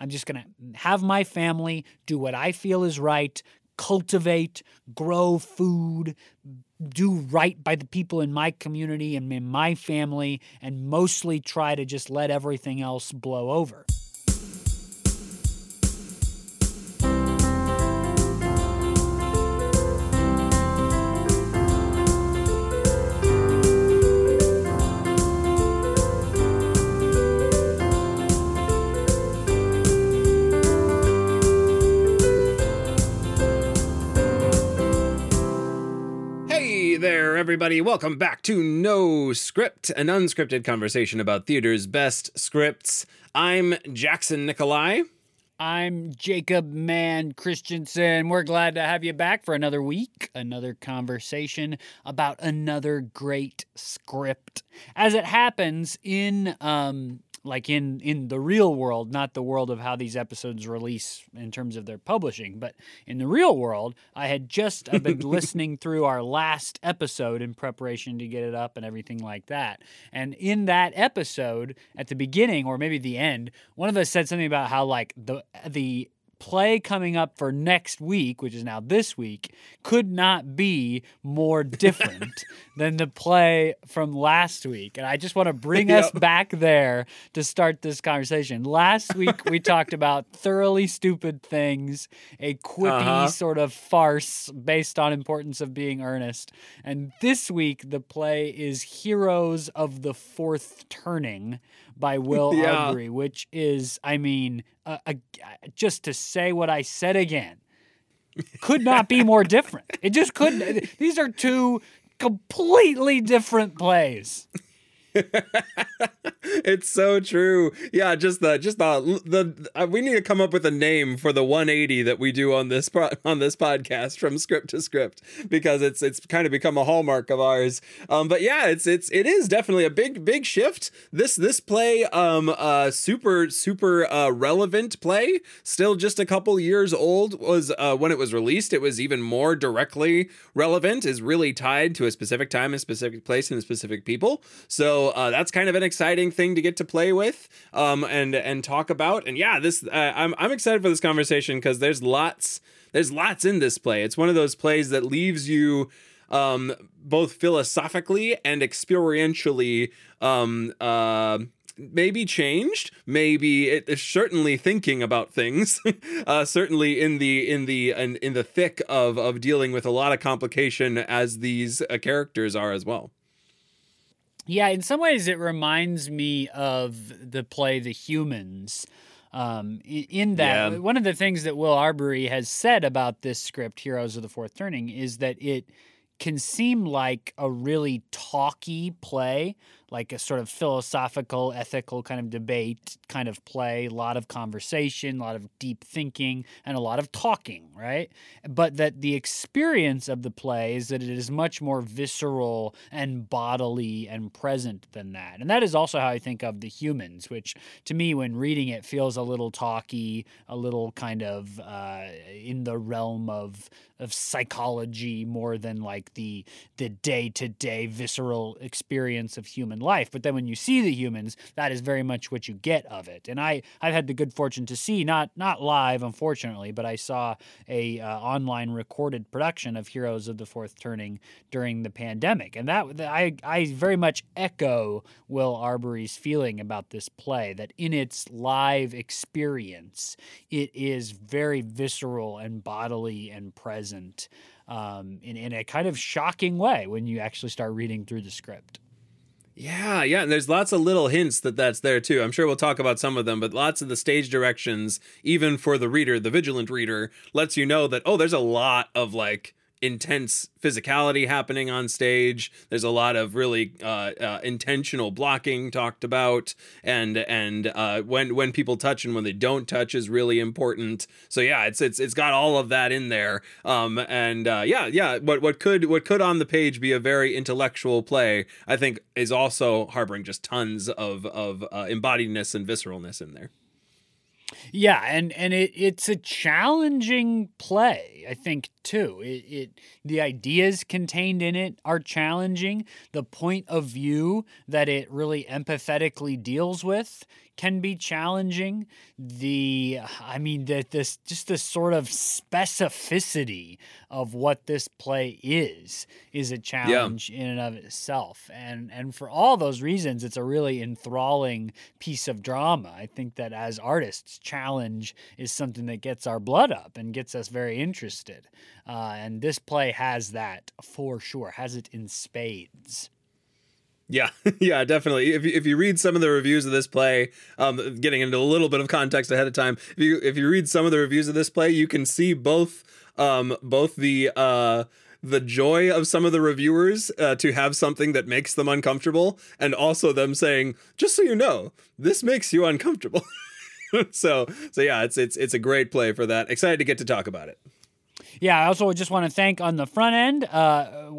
I'm just going to have my family do what I feel is right, cultivate, grow food, do right by the people in my community and in my family, and mostly try to just let everything else blow over. Everybody. Welcome back to No Script, an unscripted conversation about theater's best scripts. I'm Jackson Nikolai. I'm Jacob Mann Christensen. We're glad to have you back for another week, another conversation about another great script. As it happens in um, like in in the real world not the world of how these episodes release in terms of their publishing but in the real world i had just I've been listening through our last episode in preparation to get it up and everything like that. And in that episode at the beginning or maybe the end one of us said something about how like the the play coming up for next week, which is now this week, could not be more different than the play from last week. And I just want to bring yep. us back there to start this conversation. Last week, we talked about thoroughly stupid things, a quippy uh-huh. sort of farce based on importance of being earnest. And this week, the play is Heroes of the Fourth Turning by Will yeah. Arbery, which is, I mean, uh, uh, just to say what I said again, could not be more different. It just couldn't. These are two completely different plays. it's so true. Yeah, just the just the the uh, we need to come up with a name for the 180 that we do on this pro- on this podcast from script to script because it's it's kind of become a hallmark of ours. Um, but yeah, it's it's it is definitely a big big shift. This this play um uh super super uh relevant play, still just a couple years old was uh when it was released. It was even more directly relevant. Is really tied to a specific time, a specific place, and a specific people. So uh, that's kind of an exciting thing to get to play with um, and and talk about. And yeah, this uh, I'm I'm excited for this conversation because there's lots there's lots in this play. It's one of those plays that leaves you um, both philosophically and experientially um, uh, maybe changed maybe it is certainly thinking about things uh, certainly in the in the in, in the thick of of dealing with a lot of complication as these uh, characters are as well yeah, in some ways, it reminds me of the play The Humans. Um, in that, yeah. one of the things that Will Arbery has said about this script, Heroes of the Fourth Turning, is that it can seem like a really talky play, like a sort of philosophical, ethical kind of debate kind of play, a lot of conversation, a lot of deep thinking, and a lot of talking, right? But that the experience of the play is that it is much more visceral and bodily and present than that. And that is also how I think of the humans, which to me, when reading it, feels a little talky, a little kind of uh, in the realm of of psychology more than like the the day to day visceral experience of human life. But then when you see the humans, that is very much what you get of it. And I I've had the good fortune to see not not live unfortunately, but I saw a uh, online recorded production of Heroes of the Fourth Turning during the pandemic, and that I I very much echo Will Arbery's feeling about this play that in its live experience, it is very visceral and bodily and present. Um, in, in a kind of shocking way when you actually start reading through the script. Yeah, yeah, and there's lots of little hints that that's there too. I'm sure we'll talk about some of them, but lots of the stage directions, even for the reader, the vigilant reader, lets you know that oh, there's a lot of like intense physicality happening on stage. There's a lot of really uh, uh, intentional blocking talked about, and and uh, when when people touch and when they don't touch is really important. So yeah, it's it's it's got all of that in there. Um, and uh, yeah, yeah, what what could what could on the page be a very intellectual play, I think, is also harboring just tons of of uh, embodiedness and visceralness in there. Yeah, and and it it's a challenging play, I think too. It, it the ideas contained in it are challenging. The point of view that it really empathetically deals with can be challenging. The, I mean, the, this just the sort of specificity of what this play is is a challenge yeah. in and of itself. And and for all those reasons, it's a really enthralling piece of drama. I think that as artists, challenge is something that gets our blood up and gets us very interested. Uh, and this play has that for sure, has it in spades. Yeah, yeah, definitely. If you, if you read some of the reviews of this play, um, getting into a little bit of context ahead of time, if you if you read some of the reviews of this play, you can see both um, both the uh, the joy of some of the reviewers uh, to have something that makes them uncomfortable, and also them saying, "Just so you know, this makes you uncomfortable." so so yeah, it's it's it's a great play for that. Excited to get to talk about it. Yeah, I also just want to thank on the front end. Uh,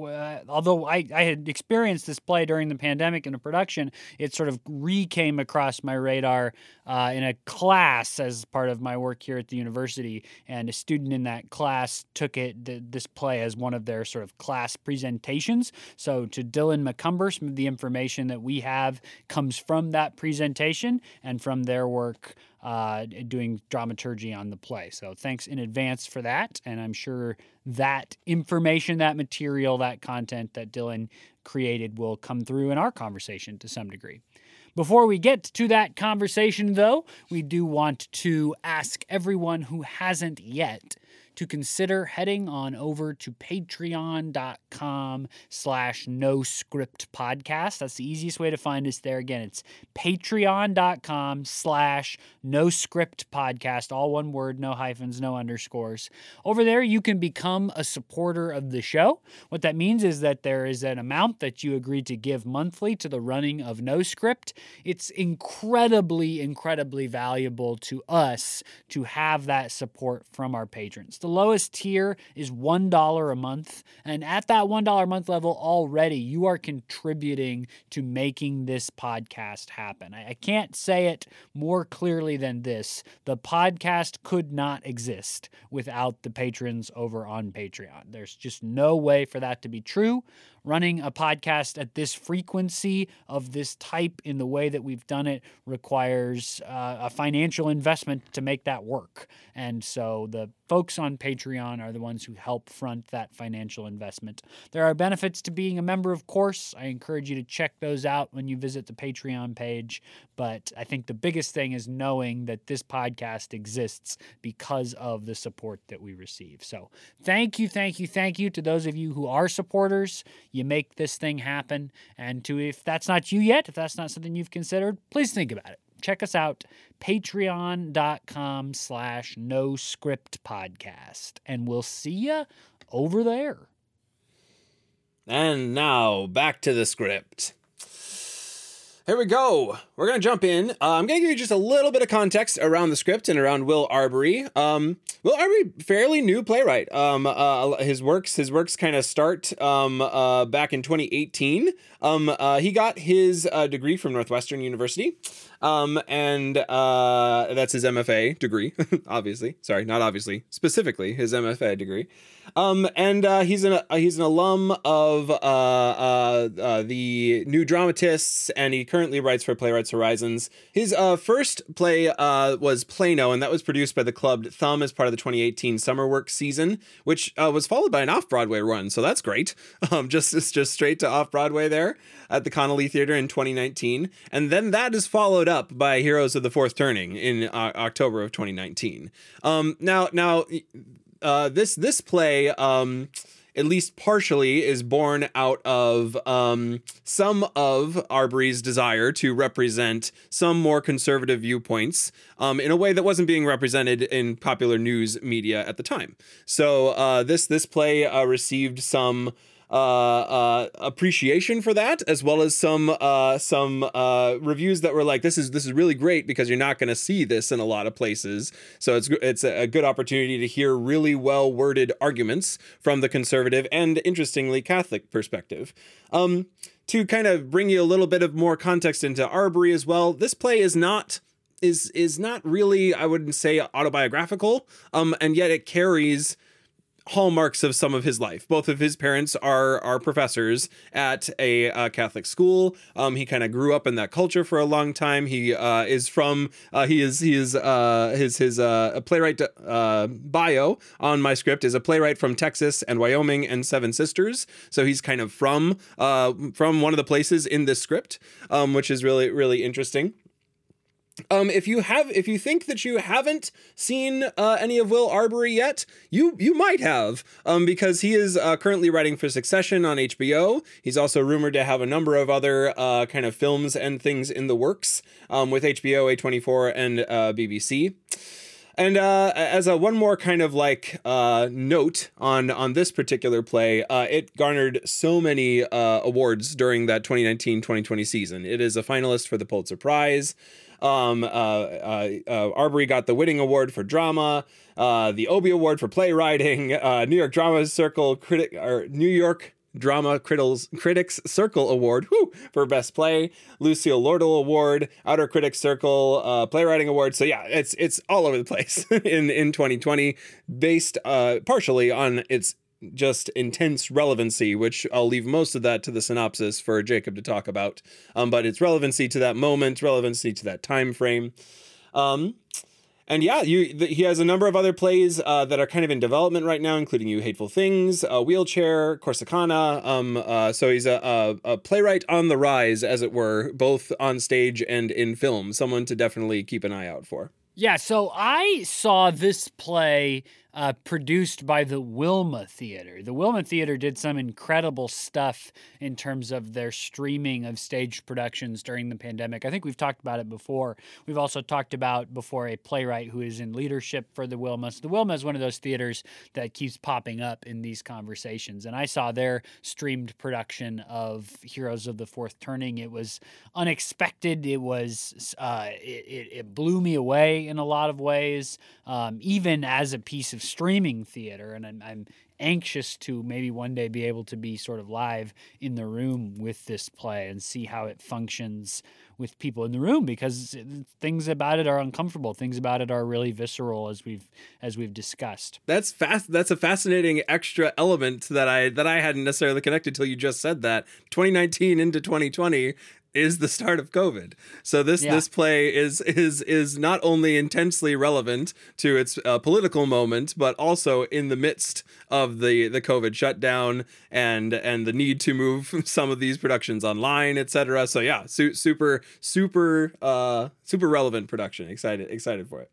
although I, I had experienced this play during the pandemic in a production, it sort of re came across my radar uh, in a class as part of my work here at the university. And a student in that class took it, th- this play, as one of their sort of class presentations. So to Dylan McCumber, some of the information that we have comes from that presentation and from their work uh, doing dramaturgy on the play. So thanks in advance for that. And I'm sure that information, that material, that content that Dylan created will come through in our conversation to some degree. Before we get to that conversation, though, we do want to ask everyone who hasn't yet to consider heading on over to patreon.com slash no script podcast. That's the easiest way to find us there. Again, it's patreon.com slash no script podcast, all one word, no hyphens, no underscores. Over there, you can become a supporter of the show. What that means is that there is an amount that you agree to give monthly to the running of no script. It's incredibly, incredibly valuable to us to have that support from our patrons. The lowest tier is $1 a month. And at that $1 a month level already, you are contributing to making this podcast happen. I, I can't say it more clearly than this. The podcast could not exist without the patrons over on Patreon. There's just no way for that to be true running a podcast at this frequency of this type in the way that we've done it requires uh, a financial investment to make that work. And so the folks on Patreon are the ones who help front that financial investment. There are benefits to being a member, of course. I encourage you to check those out when you visit the Patreon page. But I think the biggest thing is knowing that this podcast exists because of the support that we receive. So thank you, thank you, thank you to those of you who are supporters. You make this thing happen. And to if that's not you yet, if that's not something you've considered, please think about it. Check us out, patreon.com slash no script podcast. And we'll see you over there. And now back to the script. Here we go. We're going to jump in. Uh, I'm going to give you just a little bit of context around the script and around Will Arbery. Um, Will Arbery, fairly new playwright. Um, uh, his works, his works kind of start um, uh, back in 2018. Um, uh, he got his uh, degree from Northwestern University. Um, and uh, that's his MFA degree, obviously. Sorry, not obviously, specifically his MFA degree. Um, and uh, he's an uh, he's an alum of uh, uh, uh, the New Dramatists, and he currently writes for Playwrights Horizons. His first play was Plano, and that was produced by the Clubbed Thumb as part of the 2018 summer work season, which was followed by an off Broadway run. So that's great. Um, just just straight to off Broadway there at the Connelly Theater in 2019, and then that is followed up by Heroes of the Fourth Turning in uh, October of 2019. Um, now now uh, this this play. Um, at least partially, is born out of um, some of Arbery's desire to represent some more conservative viewpoints um, in a way that wasn't being represented in popular news media at the time. So uh, this this play uh, received some appreciation for that, as well as some uh, some uh, reviews that were like, "This is this is really great because you're not going to see this in a lot of places." So it's it's a good opportunity to hear really well worded arguments from the conservative and interestingly Catholic perspective. Um, to kind of bring you a little bit of more context into Arbery as well, this play is not is is not really I wouldn't say autobiographical, um, and yet it carries hallmarks of some of his life. Both of his parents are are professors at a, a Catholic school. Um, he kind of grew up in that culture for a long time. He uh, is from uh, he is he is uh, his his uh, playwright uh, bio on my script is a playwright from Texas and Wyoming and Seven Sisters. So he's kind of from uh, from one of the places in this script, um, which is really really interesting. Um, if you have, if you think that you haven't seen uh, any of Will Arbery yet, you you might have, um, because he is uh, currently writing for Succession on HBO. He's also rumored to have a number of other uh, kind of films and things in the works um, with HBO, A24, and uh, BBC. And uh, as a one more kind of like uh, note on on this particular play, uh, it garnered so many uh, awards during that 2019-2020 season. It is a finalist for the Pulitzer Prize. Um, uh, uh, uh, Arbery got the Whiting Award for drama, uh, the Obie Award for playwriting, uh, New York Drama Circle critic or New York Drama Critics, Critics Circle Award for Best Play, Lucille Lortel Award, Outer Critics Circle uh, Playwriting Award. So yeah, it's it's all over the place in in 2020, based uh, partially on its just intense relevancy, which I'll leave most of that to the synopsis for Jacob to talk about. Um, but it's relevancy to that moment, relevancy to that time frame. Um, and yeah, you the, he has a number of other plays uh, that are kind of in development right now, including You Hateful Things, uh, Wheelchair, Corsicana. Um, uh, so he's a, a, a, playwright on the rise, as it were, both on stage and in film. Someone to definitely keep an eye out for. Yeah, so I saw this play uh, produced by the Wilma Theater. The Wilma Theater did some incredible stuff in terms of their streaming of stage productions during the pandemic. I think we've talked about it before. We've also talked about before a playwright who is in leadership for the Wilma. So the Wilma is one of those theaters that keeps popping up in these conversations. And I saw their streamed production of Heroes of the Fourth Turning. It was unexpected. It was uh, it, it blew me away in a lot of ways, um, even as a piece of streaming theater, and I'm, I'm anxious to maybe one day be able to be sort of live in the room with this play and see how it functions with people in the room because things about it are uncomfortable. Things about it are really visceral as we've as we've discussed. That's fast that's a fascinating extra element that i that i hadn't necessarily connected till you just said that. 2019 into 2020 is the start of COVID. So this yeah. this play is is is not only intensely relevant to its uh, political moment, but also in the midst of the the COVID shutdown and and the need to move some of these productions online, etc. So yeah, su- super super uh, super relevant production. Excited excited for it.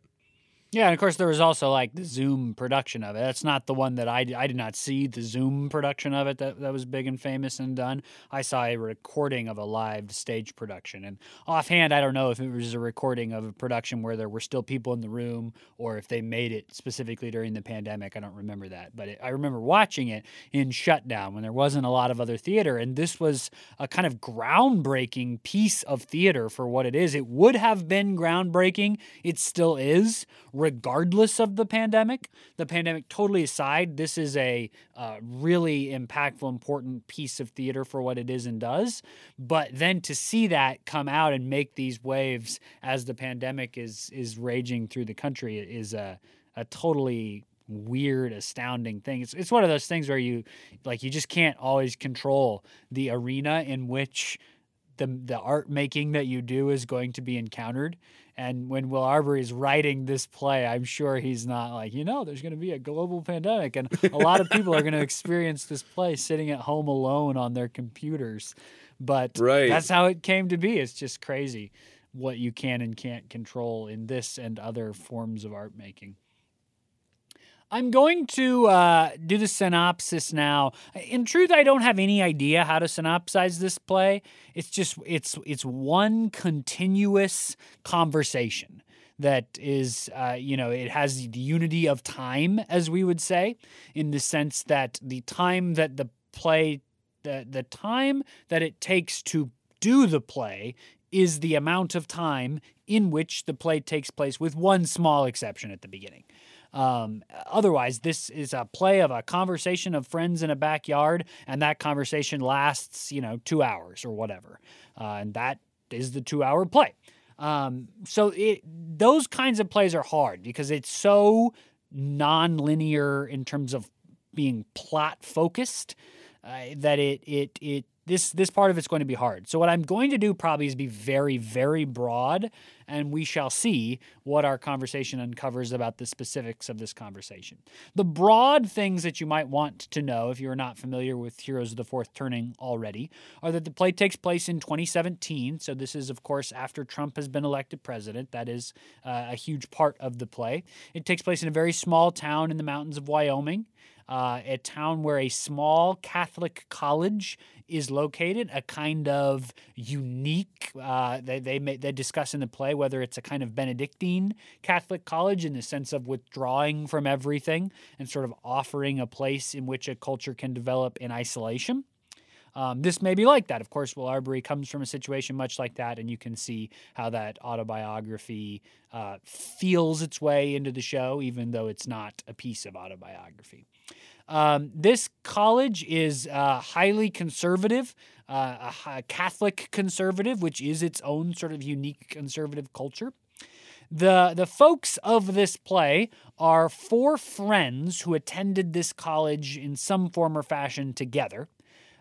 Yeah, and of course there was also like the Zoom production of it. That's not the one that I, I did not see the Zoom production of it that, that was big and famous and done. I saw a recording of a live stage production. And offhand, I don't know if it was a recording of a production where there were still people in the room or if they made it specifically during the pandemic. I don't remember that. But it, I remember watching it in shutdown when there wasn't a lot of other theater. And this was a kind of groundbreaking piece of theater for what it is. It would have been groundbreaking, it still is regardless of the pandemic. The pandemic totally aside, this is a uh, really impactful, important piece of theater for what it is and does. But then to see that come out and make these waves as the pandemic is is raging through the country is a a totally weird, astounding thing. It's it's one of those things where you like you just can't always control the arena in which the the art making that you do is going to be encountered. And when Will Arbery is writing this play, I'm sure he's not like, you know, there's going to be a global pandemic, and a lot of people are going to experience this play sitting at home alone on their computers. But right. that's how it came to be. It's just crazy what you can and can't control in this and other forms of art making. I'm going to uh, do the synopsis now. In truth, I don't have any idea how to synopsize this play. It's just it's it's one continuous conversation that is uh, you know it has the unity of time as we would say in the sense that the time that the play the the time that it takes to do the play is the amount of time in which the play takes place with one small exception at the beginning um, otherwise, this is a play of a conversation of friends in a backyard, and that conversation lasts, you know, two hours or whatever. Uh, and that is the two hour play. Um, so it, those kinds of plays are hard because it's so non-linear in terms of being plot focused, uh, that it it it this this part of it's going to be hard. So what I'm going to do probably is be very very broad and we shall see what our conversation uncovers about the specifics of this conversation. The broad things that you might want to know if you're not familiar with Heroes of the Fourth Turning already are that the play takes place in 2017. So, this is, of course, after Trump has been elected president. That is uh, a huge part of the play. It takes place in a very small town in the mountains of Wyoming. Uh, a town where a small Catholic college is located, a kind of unique. Uh, they they they discuss in the play whether it's a kind of Benedictine Catholic college in the sense of withdrawing from everything and sort of offering a place in which a culture can develop in isolation. Um, this may be like that. Of course, Will Arbery comes from a situation much like that, and you can see how that autobiography uh, feels its way into the show, even though it's not a piece of autobiography. Um, this college is uh, highly conservative, uh, a Catholic conservative, which is its own sort of unique conservative culture. The, the folks of this play are four friends who attended this college in some form or fashion together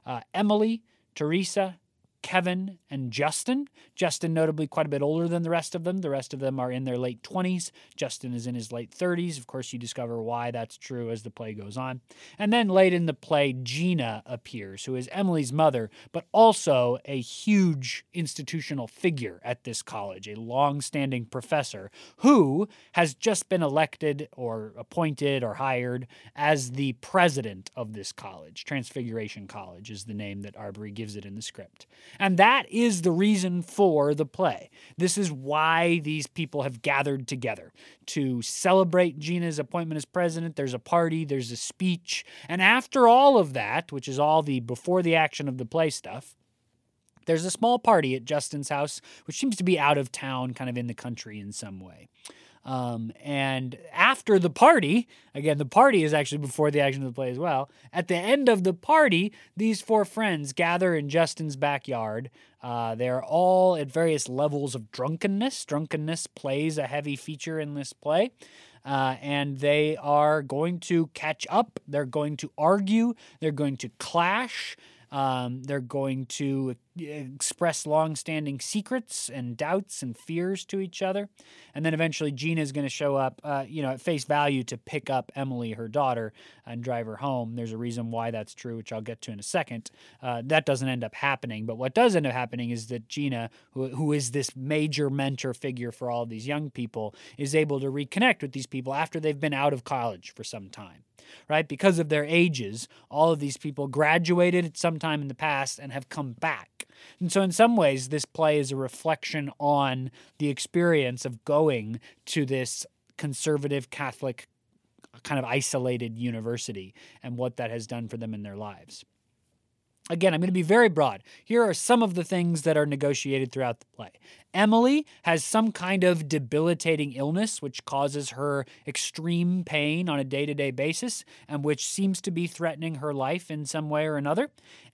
uh, Emily, Teresa, Kevin and Justin. Justin, notably quite a bit older than the rest of them. The rest of them are in their late 20s. Justin is in his late 30s. Of course, you discover why that's true as the play goes on. And then late in the play, Gina appears, who is Emily's mother, but also a huge institutional figure at this college, a long standing professor who has just been elected or appointed or hired as the president of this college. Transfiguration College is the name that Arbery gives it in the script. And that is the reason for the play. This is why these people have gathered together to celebrate Gina's appointment as president. There's a party, there's a speech. And after all of that, which is all the before the action of the play stuff, there's a small party at Justin's house, which seems to be out of town, kind of in the country in some way. Um, and after the party, again, the party is actually before the action of the play as well. At the end of the party, these four friends gather in Justin's backyard. Uh, they're all at various levels of drunkenness. Drunkenness plays a heavy feature in this play. Uh, and they are going to catch up. They're going to argue. They're going to clash. Um, they're going to express long-standing secrets and doubts and fears to each other, and then eventually Gina is going to show up, uh, you know, at face value to pick up Emily, her daughter, and drive her home. There's a reason why that's true, which I'll get to in a second. Uh, that doesn't end up happening, but what does end up happening is that Gina, who, who is this major mentor figure for all of these young people, is able to reconnect with these people after they've been out of college for some time right? Because of their ages, all of these people graduated at some time in the past and have come back. And so, in some ways, this play is a reflection on the experience of going to this conservative Catholic kind of isolated university and what that has done for them in their lives. Again, I'm going to be very broad. Here are some of the things that are negotiated throughout the play. Emily has some kind of debilitating illness which causes her extreme pain on a day to day basis and which seems to be threatening her life in some way or another.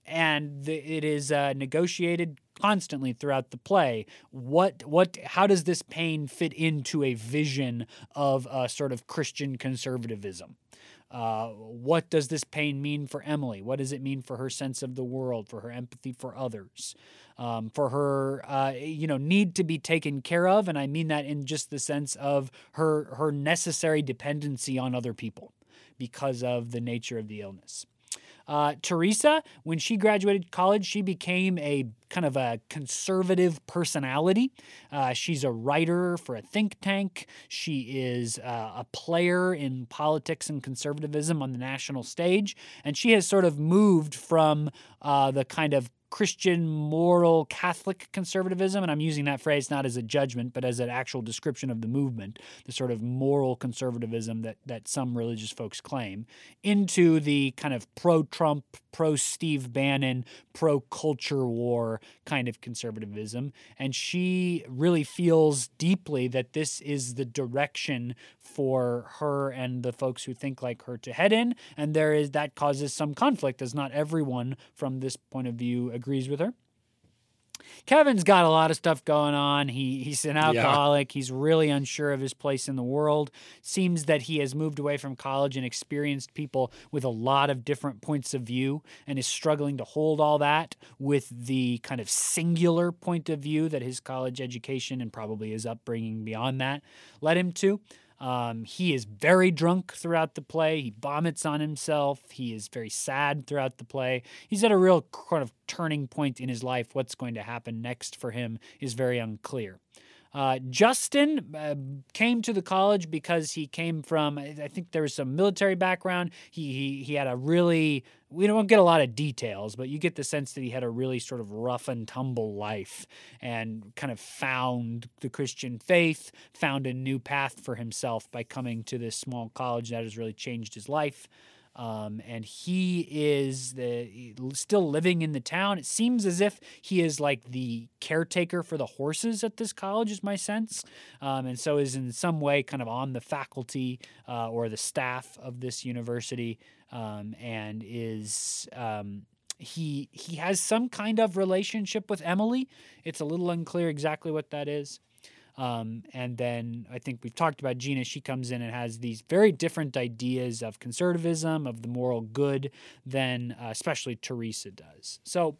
And it is uh, negotiated constantly throughout the play. What, what, how does this pain fit into a vision of a sort of Christian conservatism? Uh, what does this pain mean for Emily? What does it mean for her sense of the world, for her empathy for others, um, for her, uh, you know, need to be taken care of? And I mean that in just the sense of her her necessary dependency on other people because of the nature of the illness. Uh, Teresa, when she graduated college, she became a kind of a conservative personality. Uh, she's a writer for a think tank. She is uh, a player in politics and conservatism on the national stage. And she has sort of moved from uh, the kind of Christian moral Catholic conservatism, and I'm using that phrase not as a judgment, but as an actual description of the movement, the sort of moral conservatism that that some religious folks claim, into the kind of pro-Trump, pro-Steve Bannon, pro-culture war kind of conservatism, and she really feels deeply that this is the direction for her and the folks who think like her to head in, and there is that causes some conflict, as not everyone from this point of view agrees with her. Kevin's got a lot of stuff going on. He he's an alcoholic. Yeah. He's really unsure of his place in the world. Seems that he has moved away from college and experienced people with a lot of different points of view and is struggling to hold all that with the kind of singular point of view that his college education and probably his upbringing beyond that led him to. Um, he is very drunk throughout the play. He vomits on himself. He is very sad throughout the play. He's at a real kind of turning point in his life. What's going to happen next for him is very unclear. Uh, Justin uh, came to the college because he came from, I think there was some military background. He, he, he had a really, we don't get a lot of details, but you get the sense that he had a really sort of rough and tumble life and kind of found the Christian faith, found a new path for himself by coming to this small college that has really changed his life. Um, and he is the, still living in the town. It seems as if he is like the caretaker for the horses at this college, is my sense, um, and so is in some way kind of on the faculty uh, or the staff of this university, um, and is um, he he has some kind of relationship with Emily. It's a little unclear exactly what that is. Um, and then I think we've talked about Gina. She comes in and has these very different ideas of conservatism, of the moral good, than uh, especially Teresa does. So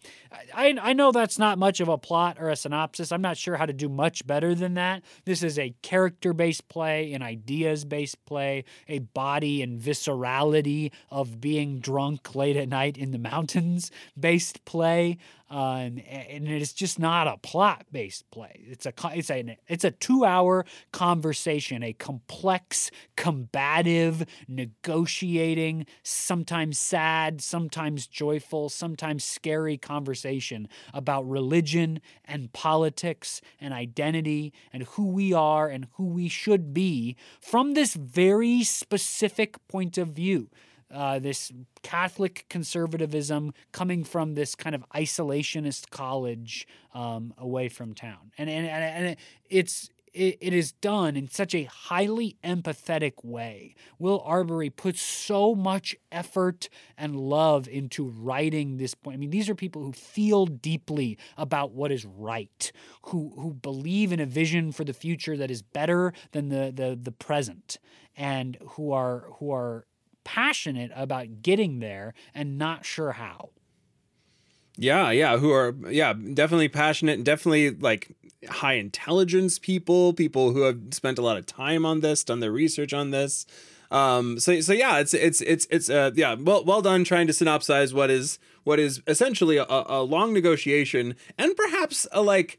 I, I know that's not much of a plot or a synopsis. I'm not sure how to do much better than that. This is a character based play, an ideas based play, a body and viscerality of being drunk late at night in the mountains based play. Um, and it is just not a plot-based play. It's a it's a it's a two-hour conversation, a complex, combative, negotiating, sometimes sad, sometimes joyful, sometimes scary conversation about religion and politics and identity and who we are and who we should be from this very specific point of view uh, this Catholic conservatism coming from this kind of isolationist college um, away from town, and and and it's it, it is done in such a highly empathetic way. Will Arbery puts so much effort and love into writing this point. I mean, these are people who feel deeply about what is right, who who believe in a vision for the future that is better than the the, the present, and who are who are passionate about getting there and not sure how. Yeah, yeah, who are yeah, definitely passionate and definitely like high intelligence people, people who have spent a lot of time on this, done their research on this. Um so so yeah, it's it's it's it's uh yeah, well well done trying to synopsize what is what is essentially a, a long negotiation and perhaps a like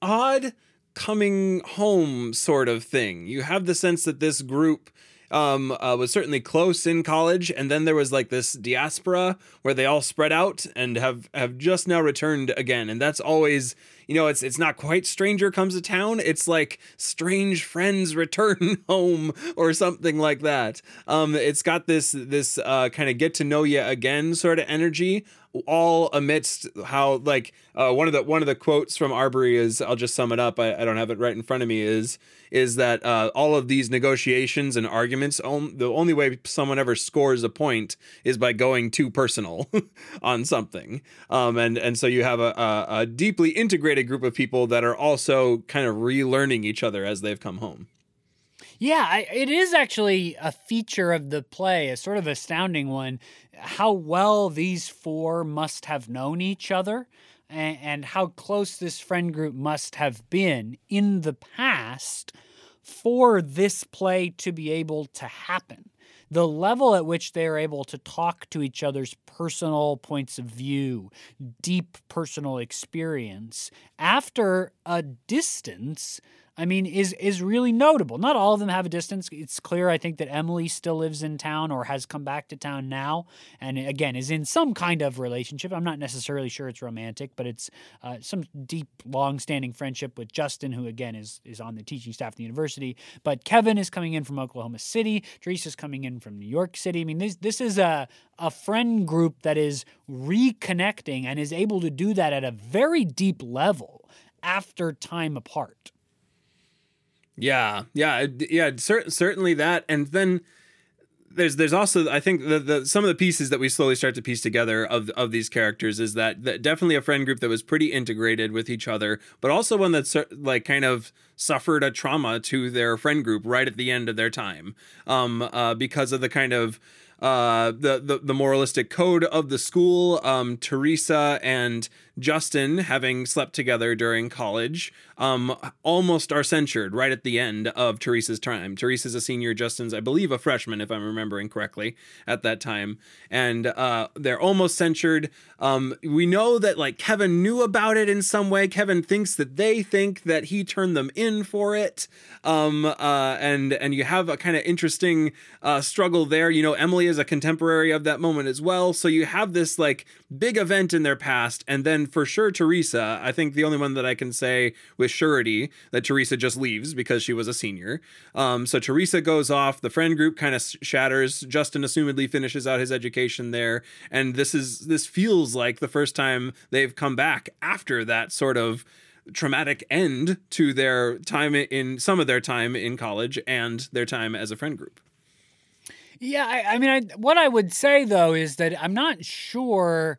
odd coming home sort of thing. You have the sense that this group um, uh, was certainly close in college, and then there was like this diaspora where they all spread out and have have just now returned again, and that's always you know it's it's not quite stranger comes to town. It's like strange friends return home or something like that. Um it's got this this uh kind of get to know you again sort of energy all amidst how like uh, one of the one of the quotes from Arbery is I'll just sum it up. I, I don't have it right in front of me. Is is that uh, all of these negotiations and arguments? On, the only way someone ever scores a point is by going too personal on something. Um, and and so you have a, a, a deeply integrated group of people that are also kind of relearning each other as they've come home. Yeah, I, it is actually a feature of the play, a sort of astounding one, how well these four must have known each other and, and how close this friend group must have been in the past for this play to be able to happen. The level at which they are able to talk to each other's personal points of view, deep personal experience, after a distance I mean, is is really notable. Not all of them have a distance. It's clear, I think, that Emily still lives in town or has come back to town now, and again is in some kind of relationship. I'm not necessarily sure it's romantic, but it's uh, some deep, long-standing friendship with Justin, who again is is on the teaching staff at the university. But Kevin is coming in from Oklahoma City. Teresa's coming in from New York City. I mean, this this is a a friend group that is reconnecting and is able to do that at a very deep level after time apart. Yeah, yeah, yeah. Cer- certainly that, and then there's there's also I think the, the some of the pieces that we slowly start to piece together of of these characters is that, that definitely a friend group that was pretty integrated with each other, but also one that's like kind of suffered a trauma to their friend group right at the end of their time, um, uh, because of the kind of uh, the, the the moralistic code of the school. Um, Teresa and Justin, having slept together during college, um, almost are censured right at the end of Teresa's time. Teresa's a senior, Justin's, I believe, a freshman, if I'm remembering correctly, at that time. And uh, they're almost censured. Um, we know that like Kevin knew about it in some way. Kevin thinks that they think that he turned them in for it. Um, uh, and and you have a kind of interesting uh, struggle there. You know, Emily is a contemporary of that moment as well. So you have this like big event in their past, and then for sure Teresa. I think the only one that I can say with surety that Teresa just leaves because she was a senior. Um, so Teresa goes off. The friend group kind of shatters. Justin assumedly finishes out his education there, and this is this feels like the first time they've come back after that sort of traumatic end to their time in some of their time in college and their time as a friend group. Yeah, I, I mean, I, what I would say though is that I'm not sure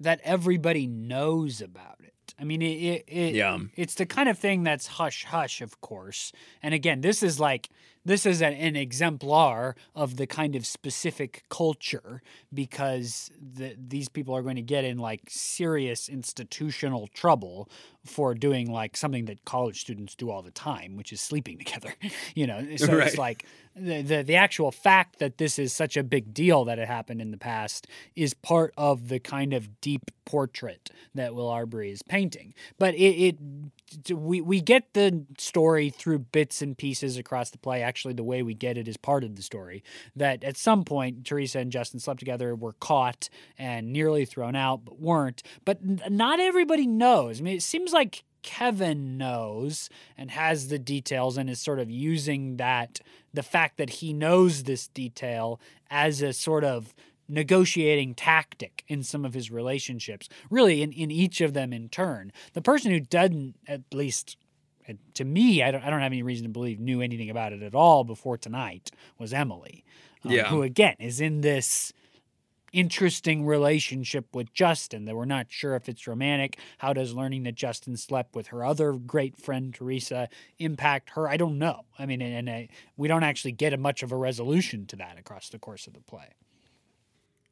that everybody knows about it. I mean, it, it, it yeah. it's the kind of thing that's hush hush, of course. And again, this is like this is an, an exemplar of the kind of specific culture because the, these people are going to get in like serious institutional trouble for doing like something that college students do all the time, which is sleeping together. you know, so right. it's like the, the actual fact that this is such a big deal that it happened in the past is part of the kind of deep portrait that Will Arbery is painting. But it, it we we get the story through bits and pieces across the play. Actually, the way we get it is part of the story. That at some point Teresa and Justin slept together, were caught and nearly thrown out, but weren't. But not everybody knows. I mean, it seems like Kevin knows and has the details and is sort of using that the fact that he knows this detail as a sort of negotiating tactic in some of his relationships, really in, in each of them in turn. The person who doesn't, at least uh, to me, I don't, I don't have any reason to believe knew anything about it at all before tonight was Emily, um, yeah. who again is in this interesting relationship with Justin that we're not sure if it's romantic. How does learning that Justin slept with her other great friend Teresa impact her? I don't know. I mean, and, and uh, we don't actually get a much of a resolution to that across the course of the play.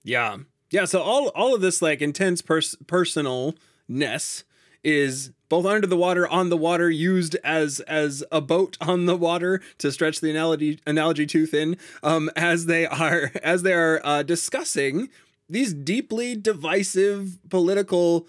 Yeah, yeah. So all all of this like intense pers- personalness is both under the water, on the water, used as as a boat on the water to stretch the analogy analogy too thin. Um, as they are as they are uh, discussing these deeply divisive political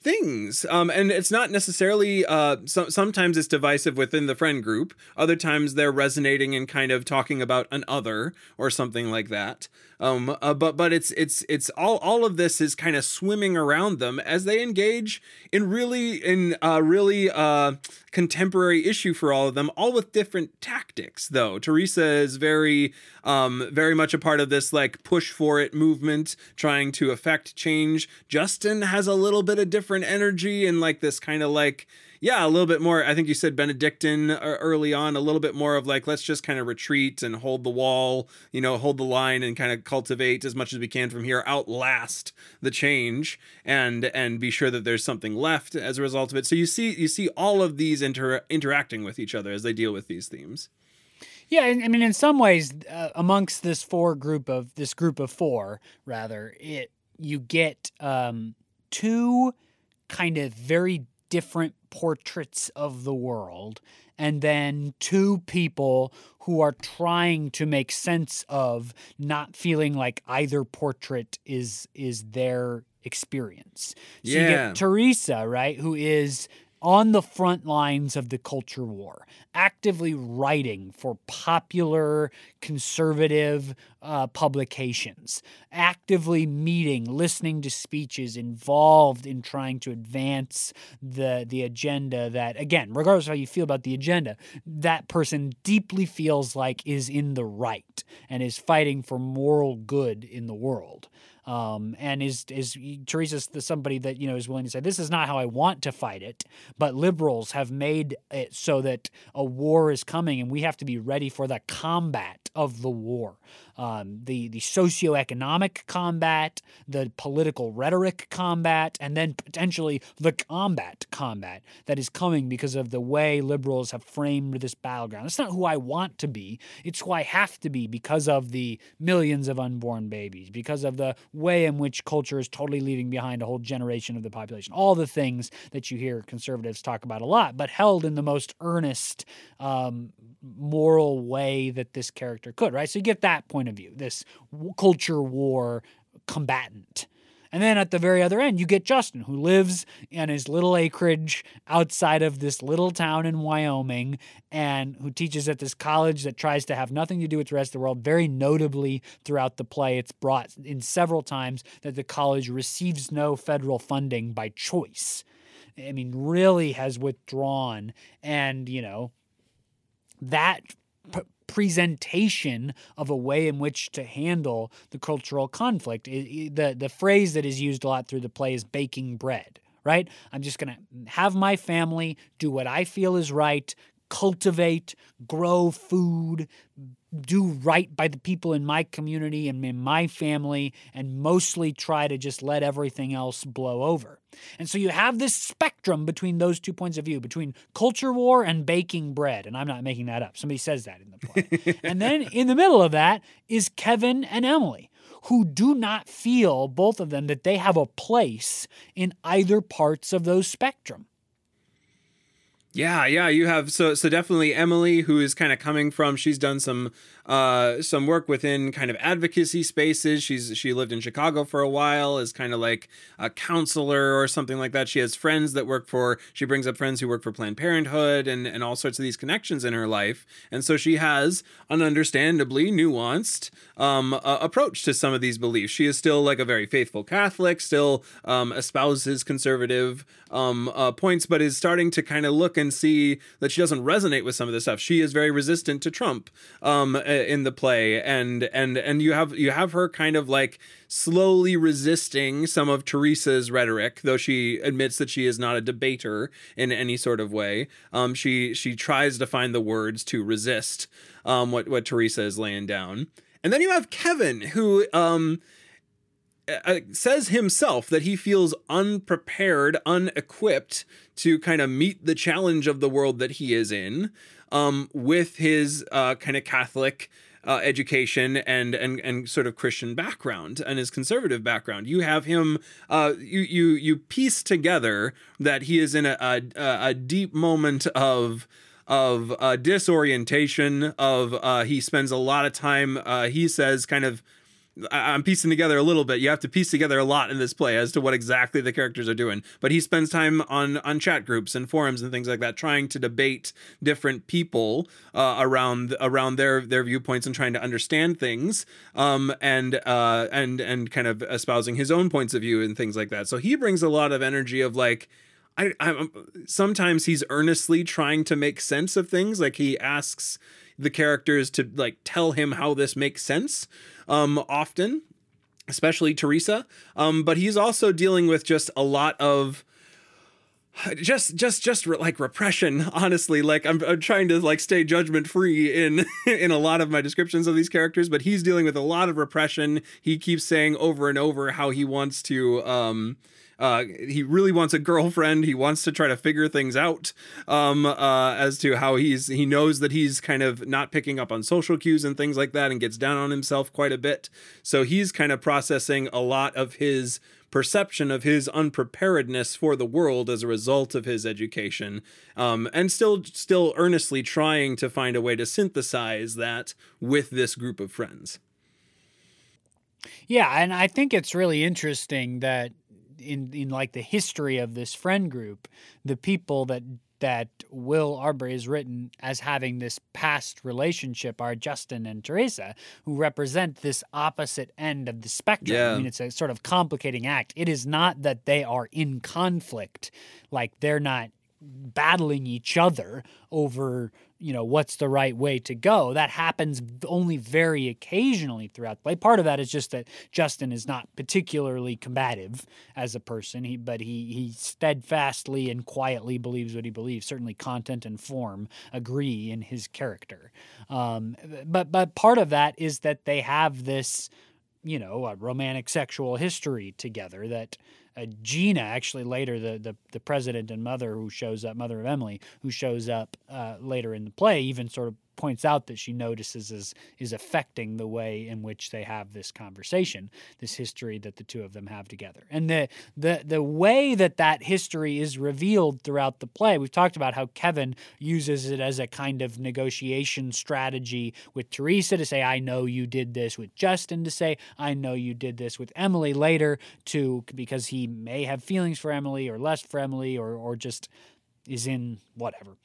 things um, and it's not necessarily uh, so, sometimes it's divisive within the friend group other times they're resonating and kind of talking about an other or something like that um, uh, but but it's it's it's all all of this is kind of swimming around them as they engage in really in uh, really uh, contemporary issue for all of them, all with different tactics. Though Teresa is very um, very much a part of this like push for it movement, trying to affect change. Justin has a little bit of different energy and like this kind of like yeah, a little bit more. I think you said Benedictine uh, early on, a little bit more of like, let's just kind of retreat and hold the wall, you know, hold the line and kind of cultivate as much as we can from here, outlast the change and and be sure that there's something left as a result of it. So you see you see all of these inter- interacting with each other as they deal with these themes. Yeah, I mean, in some ways, uh, amongst this four group of this group of four, rather, it you get um, two kind of very different portraits of the world and then two people who are trying to make sense of not feeling like either portrait is is their experience. So yeah. you get Teresa, right, who is on the front lines of the culture war, actively writing for popular conservative uh, publications, actively meeting, listening to speeches, involved in trying to advance the the agenda that, again, regardless of how you feel about the agenda, that person deeply feels like is in the right and is fighting for moral good in the world. Um, and is is Teresa's the, somebody that you know is willing to say this is not how I want to fight it, but liberals have made it so that a war is coming and we have to be ready for the combat of the war um, the the socioeconomic combat, the political rhetoric combat, and then potentially the combat combat that is coming because of the way liberals have framed this battleground. It's not who I want to be; it's who I have to be because of the millions of unborn babies, because of the way in which culture is totally leaving behind a whole generation of the population. All the things that you hear conservatives talk about a lot, but held in the most earnest um, moral way that this character could. Right, so you get that point point of view, this culture war combatant. And then at the very other end, you get Justin, who lives in his little acreage outside of this little town in Wyoming and who teaches at this college that tries to have nothing to do with the rest of the world. Very notably throughout the play, it's brought in several times that the college receives no federal funding by choice. I mean, really has withdrawn. And, you know, that presentation of a way in which to handle the cultural conflict. the, the phrase that is used a lot through the play is baking bread, right? I'm just going to have my family do what I feel is right, cultivate, grow food, do right by the people in my community and in my family, and mostly try to just let everything else blow over. And so you have this spectrum between those two points of view, between culture war and baking bread. And I'm not making that up. Somebody says that in the play. and then in the middle of that is Kevin and Emily, who do not feel, both of them, that they have a place in either parts of those spectrum. Yeah, yeah, you have so so definitely Emily, who is kind of coming from. She's done some uh, some work within kind of advocacy spaces. She's she lived in Chicago for a while as kind of like a counselor or something like that. She has friends that work for. She brings up friends who work for Planned Parenthood and and all sorts of these connections in her life. And so she has an understandably nuanced um, uh, approach to some of these beliefs. She is still like a very faithful Catholic, still um, espouses conservative um, uh, points, but is starting to kind of look and see that she doesn't resonate with some of this stuff. She is very resistant to Trump. Um, in the play and and and you have you have her kind of like slowly resisting some of Teresa's rhetoric though she admits that she is not a debater in any sort of way. Um she she tries to find the words to resist um what what Teresa is laying down. And then you have Kevin who um uh, says himself that he feels unprepared, unequipped to kind of meet the challenge of the world that he is in um, with his uh, kind of Catholic uh, education and and and sort of Christian background and his conservative background. You have him. Uh, you you you piece together that he is in a a, a deep moment of of uh, disorientation. Of uh, he spends a lot of time. Uh, he says kind of I'm piecing together a little bit. You have to piece together a lot in this play as to what exactly the characters are doing. But he spends time on on chat groups and forums and things like that, trying to debate different people uh, around around their their viewpoints and trying to understand things, um, and uh, and and kind of espousing his own points of view and things like that. So he brings a lot of energy of like. I, I sometimes he's earnestly trying to make sense of things. Like he asks the characters to like tell him how this makes sense um, often, especially Teresa. Um, but he's also dealing with just a lot of just just just re- like repression honestly like I'm, I'm trying to like stay judgment free in in a lot of my descriptions of these characters but he's dealing with a lot of repression he keeps saying over and over how he wants to um uh, he really wants a girlfriend. He wants to try to figure things out um, uh, as to how he's he knows that he's kind of not picking up on social cues and things like that, and gets down on himself quite a bit. So he's kind of processing a lot of his perception of his unpreparedness for the world as a result of his education, um, and still still earnestly trying to find a way to synthesize that with this group of friends. Yeah, and I think it's really interesting that in in like the history of this friend group, the people that that Will Arbery is written as having this past relationship are Justin and Teresa, who represent this opposite end of the spectrum. Yeah. I mean, it's a sort of complicating act. It is not that they are in conflict, like they're not battling each other over you know what's the right way to go. That happens only very occasionally throughout the play. Part of that is just that justin is not particularly combative as a person. He but he he steadfastly and quietly believes what he believes. Certainly content and form agree in his character. Um, but but part of that is that they have this you know a romantic sexual history together that uh, Gina actually later the, the the president and mother who shows up mother of Emily who shows up uh, later in the play even sort of points out that she notices is is affecting the way in which they have this conversation, this history that the two of them have together, and the the the way that that history is revealed throughout the play. We've talked about how Kevin uses it as a kind of negotiation strategy with Teresa to say, "I know you did this," with Justin to say, "I know you did this," with Emily later to because he may have feelings for Emily or less for Emily or or just is in whatever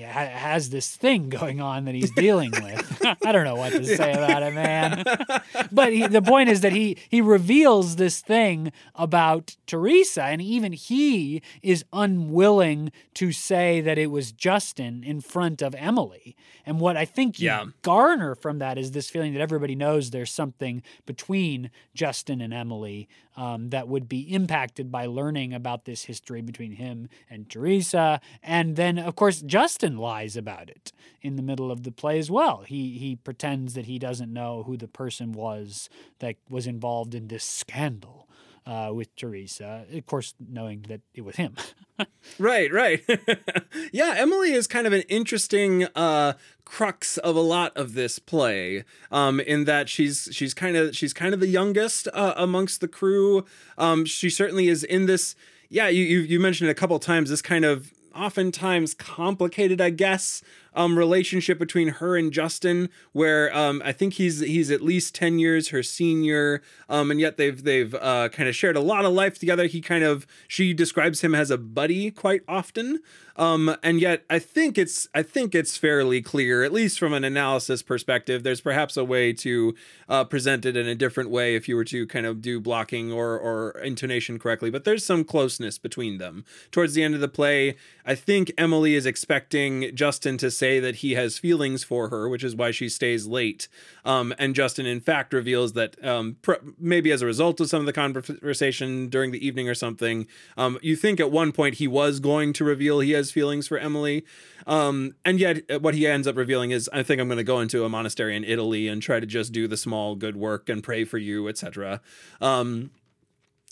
has this thing going on that he's dealing with. I don't know what to say about it, man. but he, the point is that he he reveals this thing about Teresa, and even he is unwilling to say that it was Justin in front of Emily. And what I think you yeah. garner from that is this feeling that everybody knows there's something between Justin and Emily um, that would be impacted by learning about this history between him and Teresa, and then of course Justin lies about it in the middle of the play as well. He he pretends that he doesn't know who the person was that was involved in this scandal uh, with Teresa. Of course, knowing that it was him. right, right. yeah, Emily is kind of an interesting uh, crux of a lot of this play. Um, in that she's she's kind of she's kind of the youngest uh, amongst the crew. Um, she certainly is in this. Yeah, you you, you mentioned it a couple times this kind of oftentimes complicated, I guess, um, relationship between her and Justin, where um, I think he's he's at least ten years her senior, um, and yet they've they've uh, kind of shared a lot of life together. He kind of she describes him as a buddy quite often, um, and yet I think it's I think it's fairly clear, at least from an analysis perspective. There's perhaps a way to uh, present it in a different way if you were to kind of do blocking or or intonation correctly, but there's some closeness between them. Towards the end of the play, I think Emily is expecting Justin to say that he has feelings for her, which is why she stays late. Um, and Justin, in fact, reveals that um, pr- maybe as a result of some of the conversation during the evening or something, um, you think at one point he was going to reveal he has feelings for Emily. Um, and yet, uh, what he ends up revealing is, I think I'm going to go into a monastery in Italy and try to just do the small good work and pray for you, etc. Um,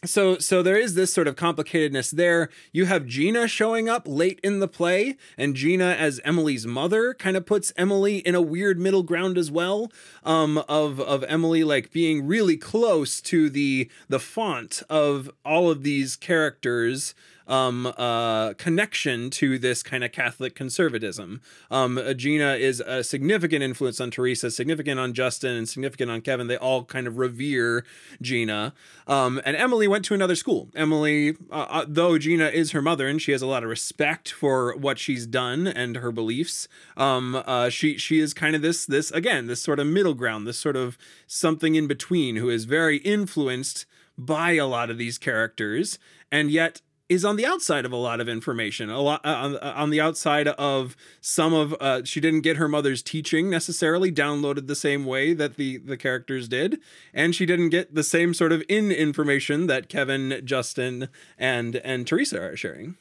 so so there is this sort of complicatedness there you have gina showing up late in the play and gina as emily's mother kind of puts emily in a weird middle ground as well um, of of emily like being really close to the the font of all of these characters um, uh, connection to this kind of Catholic conservatism. Um, uh, Gina is a significant influence on Teresa, significant on Justin, and significant on Kevin. They all kind of revere Gina. Um, and Emily went to another school. Emily, uh, uh, though Gina is her mother and she has a lot of respect for what she's done and her beliefs, um, uh, she she is kind of this this again this sort of middle ground, this sort of something in between, who is very influenced by a lot of these characters and yet is on the outside of a lot of information a lot uh, on, uh, on the outside of some of uh, she didn't get her mother's teaching necessarily downloaded the same way that the the characters did and she didn't get the same sort of in information that kevin justin and and teresa are sharing.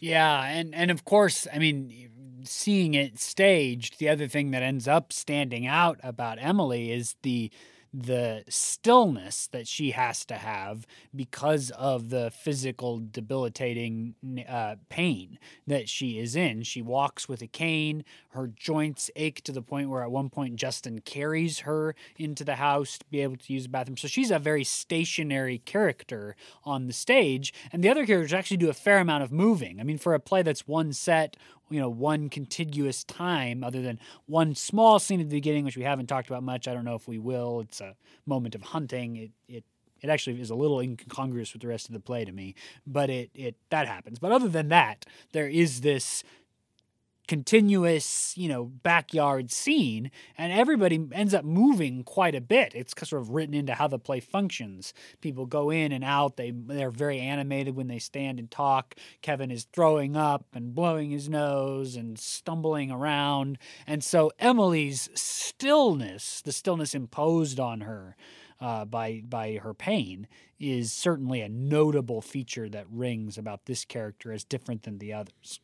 Yeah and and of course i mean seeing it staged the other thing that ends up standing out about emily is the the stillness that she has to have because of the physical debilitating uh, pain that she is in. She walks with a cane. Her joints ache to the point where at one point Justin carries her into the house to be able to use the bathroom. So she's a very stationary character on the stage. And the other characters actually do a fair amount of moving. I mean, for a play that's one set you know one contiguous time other than one small scene at the beginning which we haven't talked about much. I don't know if we will. It's a moment of hunting. It it it actually is a little incongruous with the rest of the play to me but it it that happens. But other than that there is this continuous, you know, backyard scene, and everybody ends up moving quite a bit. It's sort of written into how the play functions. People go in and out. They they're very animated when they stand and talk. Kevin is throwing up and blowing his nose and stumbling around, and so Emily's stillness, the stillness imposed on her. Uh, by by her pain is certainly a notable feature that rings about this character as different than the others.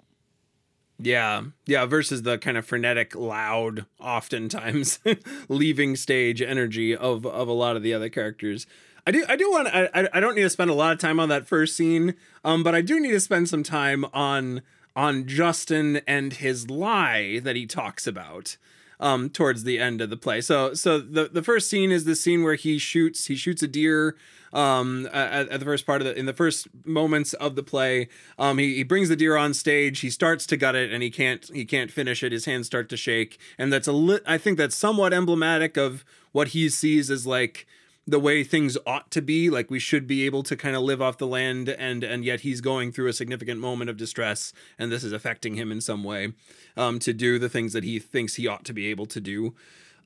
Yeah, yeah. Versus the kind of frenetic, loud, oftentimes leaving stage energy of of a lot of the other characters. I do I do want I I don't need to spend a lot of time on that first scene, um, but I do need to spend some time on on Justin and his lie that he talks about um, towards the end of the play. So so the the first scene is the scene where he shoots he shoots a deer um, at, at, the first part of the in the first moments of the play. Um, he, he brings the deer on stage. He starts to gut it and he can't he can't finish it. His hands start to shake, and that's a li- I think that's somewhat emblematic of what he sees as like the way things ought to be like we should be able to kind of live off the land and and yet he's going through a significant moment of distress and this is affecting him in some way um, to do the things that he thinks he ought to be able to do.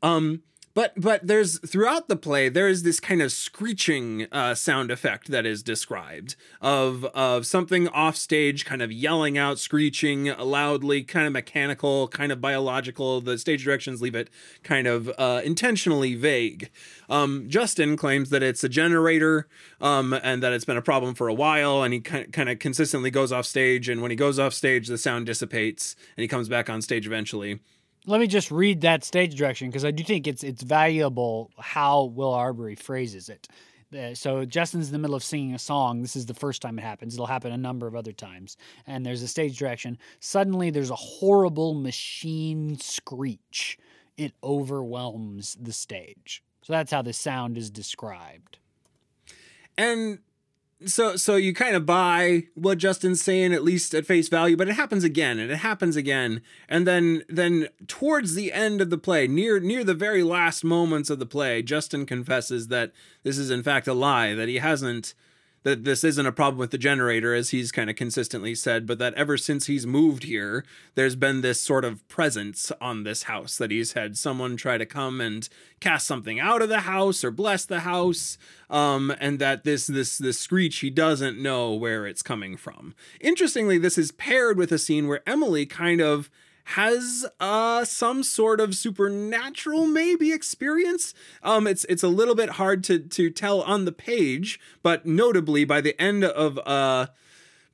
Um, but but there's throughout the play there is this kind of screeching uh, sound effect that is described of of something off stage kind of yelling out screeching loudly kind of mechanical kind of biological. The stage directions leave it kind of uh, intentionally vague. Um, Justin claims that it's a generator um, and that it's been a problem for a while and he kind of consistently goes off stage and when he goes off stage the sound dissipates and he comes back on stage eventually let me just read that stage direction because I do think it's it's valuable how Will Arbery phrases it. Uh, so Justin's in the middle of singing a song. This is the first time it happens. It'll happen a number of other times. And there's a stage direction. Suddenly there's a horrible machine screech. It overwhelms the stage. So that's how the sound is described. And so so you kind of buy what Justin's saying at least at face value, but it happens again and it happens again, and then then towards the end of the play, near near the very last moments of the play, Justin confesses that this is in fact a lie that he hasn't that this isn't a problem with the generator, as he's kind of consistently said, but that ever since he's moved here, there's been this sort of presence on this house that he's had someone try to come and cast something out of the house or bless the house, um, and that this this this screech he doesn't know where it's coming from. Interestingly, this is paired with a scene where Emily kind of has uh some sort of supernatural maybe experience. Um it's it's a little bit hard to to tell on the page, but notably by the end of uh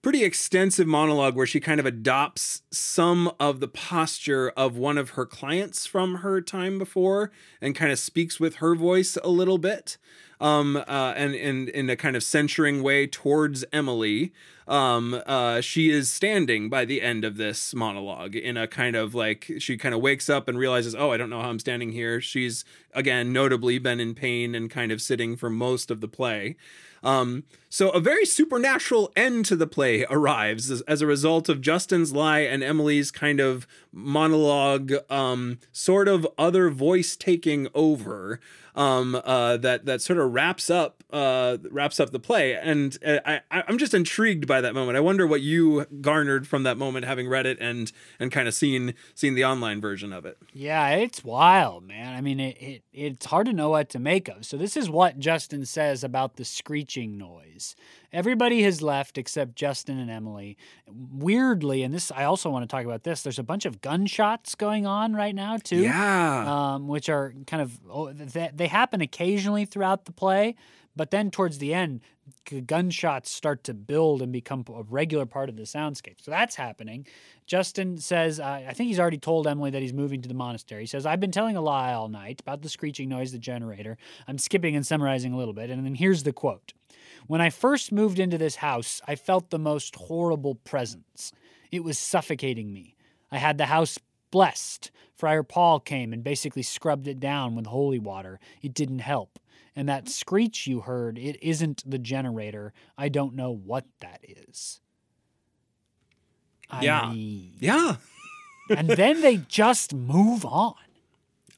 pretty extensive monologue where she kind of adopts some of the posture of one of her clients from her time before and kind of speaks with her voice a little bit um, uh, and, in a kind of censuring way towards Emily. Um, uh, she is standing by the end of this monologue in a kind of like she kind of wakes up and realizes, oh, I don't know how I'm standing here. She's again notably been in pain and kind of sitting for most of the play. Um, so a very supernatural end to the play arrives as, as, a result of Justin's lie and Emily's kind of monologue, um, sort of other voice taking over um, uh, that that sort of wraps up uh, wraps up the play. And uh, I, I'm just intrigued by that moment. I wonder what you garnered from that moment, having read it and and kind of seen seen the online version of it. Yeah, it's wild, man. I mean, it, it it's hard to know what to make of. So this is what Justin says about the screeching noise. Everybody has left except Justin and Emily. Weirdly, and this I also want to talk about this. There's a bunch of gunshots going on right now too. Yeah. Um, which are kind of oh, they, they happen occasionally throughout the play, but then towards the end, gunshots start to build and become a regular part of the soundscape. So that's happening. Justin says, uh, I think he's already told Emily that he's moving to the monastery. He says, I've been telling a lie all night about the screeching noise, the generator. I'm skipping and summarizing a little bit. And then here's the quote when I first moved into this house, I felt the most horrible presence. It was suffocating me. I had the house blessed. Friar Paul came and basically scrubbed it down with holy water. It didn't help. And that screech you heard, it isn't the generator. I don't know what that is. I yeah. Mean, yeah. and then they just move on.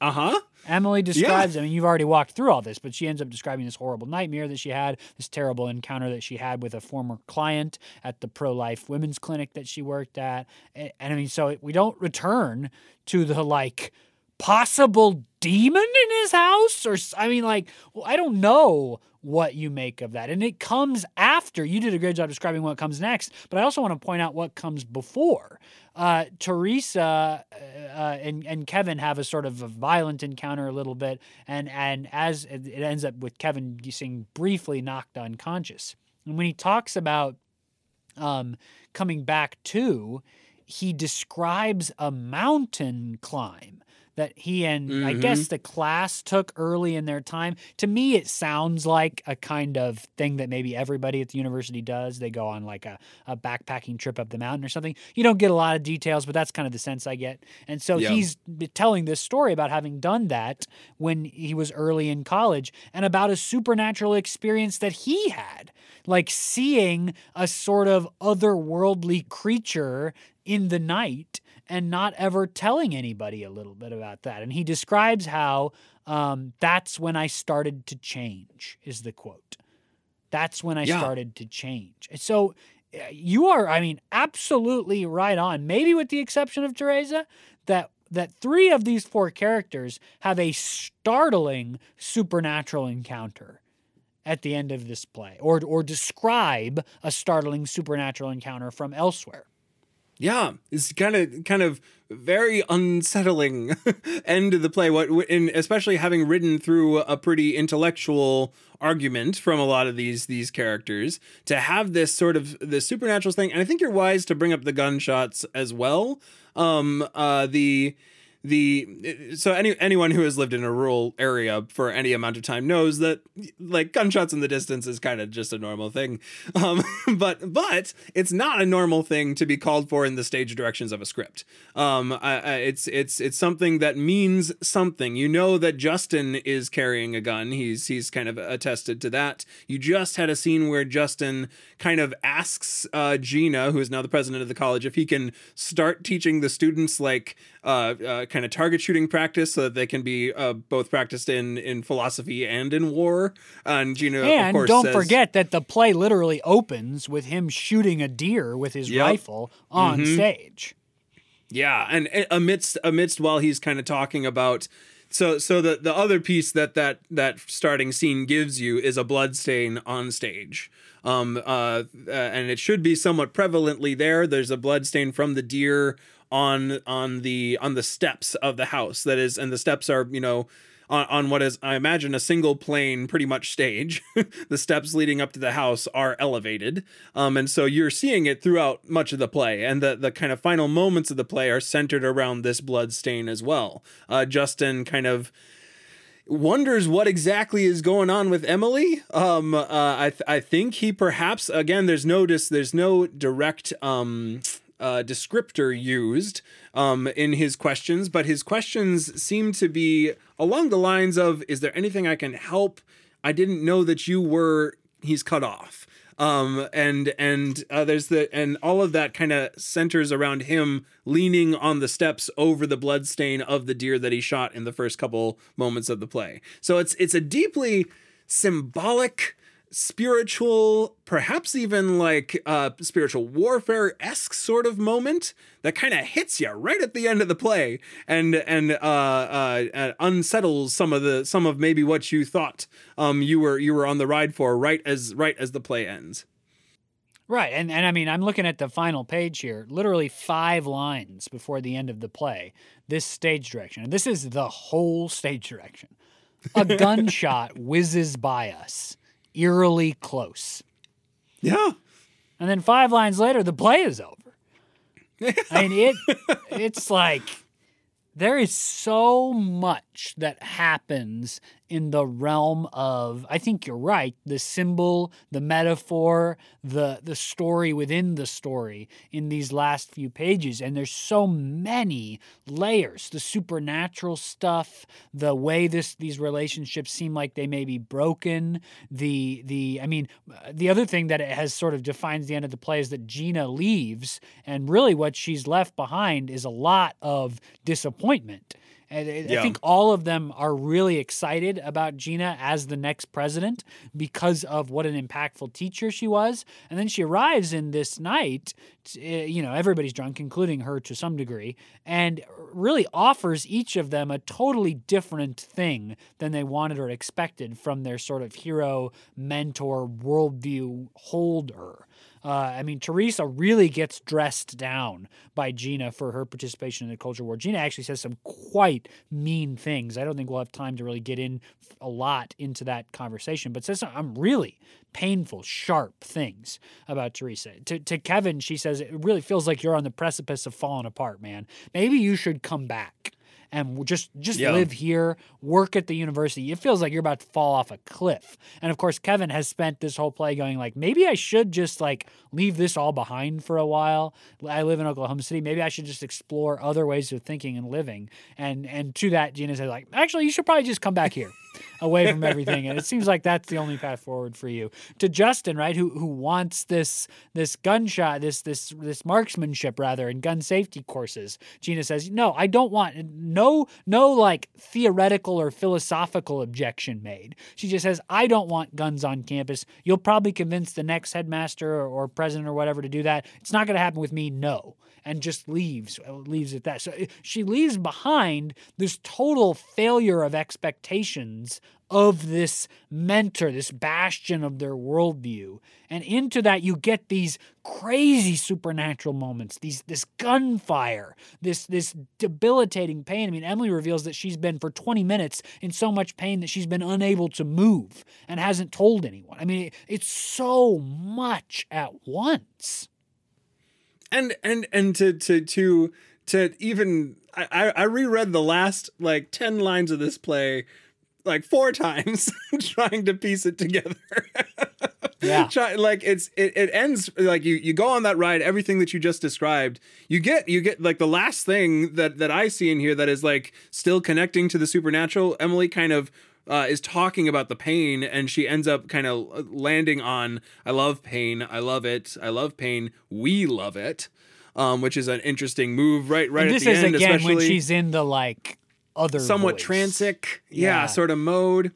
Uh huh. Emily describes, yeah. I mean, you've already walked through all this, but she ends up describing this horrible nightmare that she had, this terrible encounter that she had with a former client at the pro life women's clinic that she worked at. And, and I mean, so we don't return to the like possible demon in his house, or I mean, like, well, I don't know what you make of that. And it comes after. You did a great job describing what comes next, but I also want to point out what comes before. Uh, Teresa uh, and and Kevin have a sort of a violent encounter a little bit, and and as it ends up with Kevin being briefly knocked unconscious. And when he talks about um, coming back to, he describes a mountain climb that he and mm-hmm. I guess the class took early in their time. To me, it sounds like a kind of thing that maybe everybody at the university does. They go on like a, a backpacking trip up the mountain or something. You don't get a lot of details, but that's kind of the sense I get. And so yeah. he's telling this story about having done that when he was early in college and about a supernatural experience that he had like seeing a sort of otherworldly creature in the night and not ever telling anybody a little bit about that. And he describes how um, that's when I started to change, is the quote. That's when I yeah. started to change. So uh, you are, I mean, absolutely right on. Maybe with the exception of Teresa, that that three of these four characters have a startling supernatural encounter at the end of this play, or or describe a startling supernatural encounter from elsewhere. Yeah, it's kind of kind of very unsettling end of the play. What, in especially having ridden through a pretty intellectual argument from a lot of these these characters, to have this sort of the supernatural thing, and I think you're wise to bring up the gunshots as well. Um, uh, the the so any anyone who has lived in a rural area for any amount of time knows that like gunshots in the distance is kind of just a normal thing. Um, but but it's not a normal thing to be called for in the stage directions of a script. Um, I, I, it's it's it's something that means something. You know that Justin is carrying a gun. He's he's kind of attested to that. You just had a scene where Justin kind of asks uh, Gina who is now the president of the college if he can start teaching the students like uh, uh, kind of target shooting practice so that they can be uh, both practiced in in philosophy and in war. And Gina, and of don't says, forget that the play literally opens with him shooting a deer with his yep. rifle on mm-hmm. stage. Yeah, and amidst amidst while he's kind of talking about so so the the other piece that that that starting scene gives you is a blood stain on stage um uh, uh and it should be somewhat prevalently there there's a blood stain from the deer on on the on the steps of the house that is and the steps are you know on, on what is i imagine a single plane pretty much stage the steps leading up to the house are elevated um, and so you're seeing it throughout much of the play and the, the kind of final moments of the play are centered around this blood stain as well uh, justin kind of wonders what exactly is going on with Emily. Um, uh, I th- I think he perhaps again. There's no dis- there's no direct um uh, descriptor used um, in his questions, but his questions seem to be along the lines of Is there anything I can help? I didn't know that you were. He's cut off. Um, and and uh, there's the and all of that kind of centers around him leaning on the steps over the blood stain of the deer that he shot in the first couple moments of the play. So it's it's a deeply symbolic spiritual, perhaps even like uh, spiritual warfare esque sort of moment that kind of hits you right at the end of the play and and uh, uh, uh, unsettles some of the some of maybe what you thought um, you were you were on the ride for right as right as the play ends. Right, and and I mean I'm looking at the final page here, literally five lines before the end of the play. This stage direction, and this is the whole stage direction. A gunshot whizzes by us eerily close. Yeah. And then five lines later, the play is over. I mean, it it's like there is so much that happens in the realm of I think you're right, the symbol, the metaphor, the the story within the story in these last few pages. And there's so many layers, the supernatural stuff, the way this these relationships seem like they may be broken, the the I mean, the other thing that it has sort of defines the end of the play is that Gina leaves and really what she's left behind is a lot of disappointment And yeah. I think all of them are really excited about Gina as the next president because of what an impactful teacher she was. And then she arrives in this night, eh, you know, everybody's drunk, including her to some degree, and really offers each of them a totally different thing than they wanted or expected from their sort of hero, mentor, worldview holder. Uh, I mean, Teresa really gets dressed down by Gina for her participation in the culture war. Gina actually says some quite mean things. I don't think we'll have time to really get in a lot into that conversation, but says some really painful, sharp things about Teresa. To, to Kevin, she says, It really feels like you're on the precipice of falling apart, man. Maybe you should come back and just just yeah. live here, work at the university. It feels like you're about to fall off a cliff. And of course, Kevin has spent this whole play going like, maybe I should just like leave this all behind for a while. I live in Oklahoma City. Maybe I should just explore other ways of thinking and living. And and to that, Gina said like, actually, you should probably just come back here away from everything. and it seems like that's the only path forward for you. To Justin, right, who who wants this this gunshot, this this this marksmanship rather, and gun safety courses. Gina says, no, I don't want no no like theoretical or philosophical objection made. She just says, I don't want guns on campus. You'll probably convince the next headmaster or, or president or whatever to do that. It's not going to happen with me. No and just leaves uh, leaves at that. So uh, she leaves behind this total failure of expectations of this mentor, this bastion of their worldview. And into that, you get these crazy supernatural moments, these this gunfire, this this debilitating pain. I mean, Emily reveals that she's been for 20 minutes in so much pain that she's been unable to move and hasn't told anyone. I mean, it's so much at once and and and to to to to even I I reread the last like ten lines of this play like four times trying to piece it together. yeah. Try, like it's it, it ends like you you go on that ride, everything that you just described, you get you get like the last thing that that I see in here that is like still connecting to the supernatural. Emily kind of uh, is talking about the pain and she ends up kind of landing on I love pain, I love it, I love pain, we love it, um, which is an interesting move right right and at the end. This is again when she's in the like other somewhat voice. transic, yeah, yeah, sort of mode.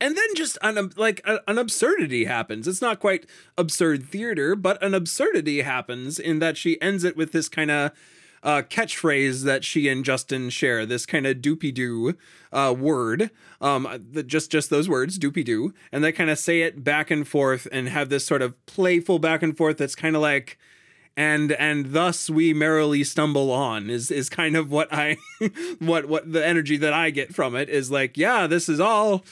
And then just an like a, an absurdity happens. It's not quite absurd theater, but an absurdity happens in that she ends it with this kind of uh, catchphrase that she and Justin share. This kind of doopy doo uh, word, um, the, just just those words, doopy doo, and they kind of say it back and forth and have this sort of playful back and forth. That's kind of like and and thus we merrily stumble on is is kind of what I what what the energy that I get from it is like yeah this is all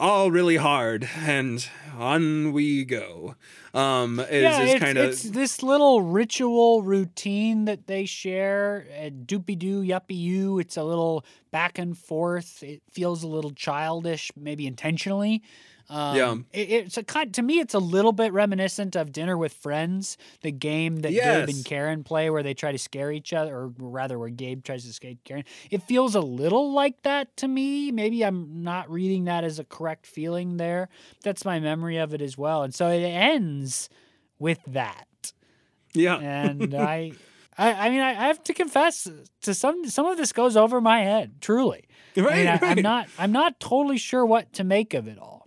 all really hard and on we go. Um is, yeah, is it's, kind of it's this little ritual routine that they share doopy doo yuppie you it's a little back and forth. It feels a little childish maybe intentionally um, yeah, it, it's a kind to me. It's a little bit reminiscent of Dinner with Friends, the game that yes. Gabe and Karen play, where they try to scare each other, or rather, where Gabe tries to scare Karen. It feels a little like that to me. Maybe I'm not reading that as a correct feeling there. That's my memory of it as well, and so it ends with that. Yeah, and I. I, I mean, I, I have to confess to some some of this goes over my head. Truly, right, I mean, right. I'm not I'm not totally sure what to make of it all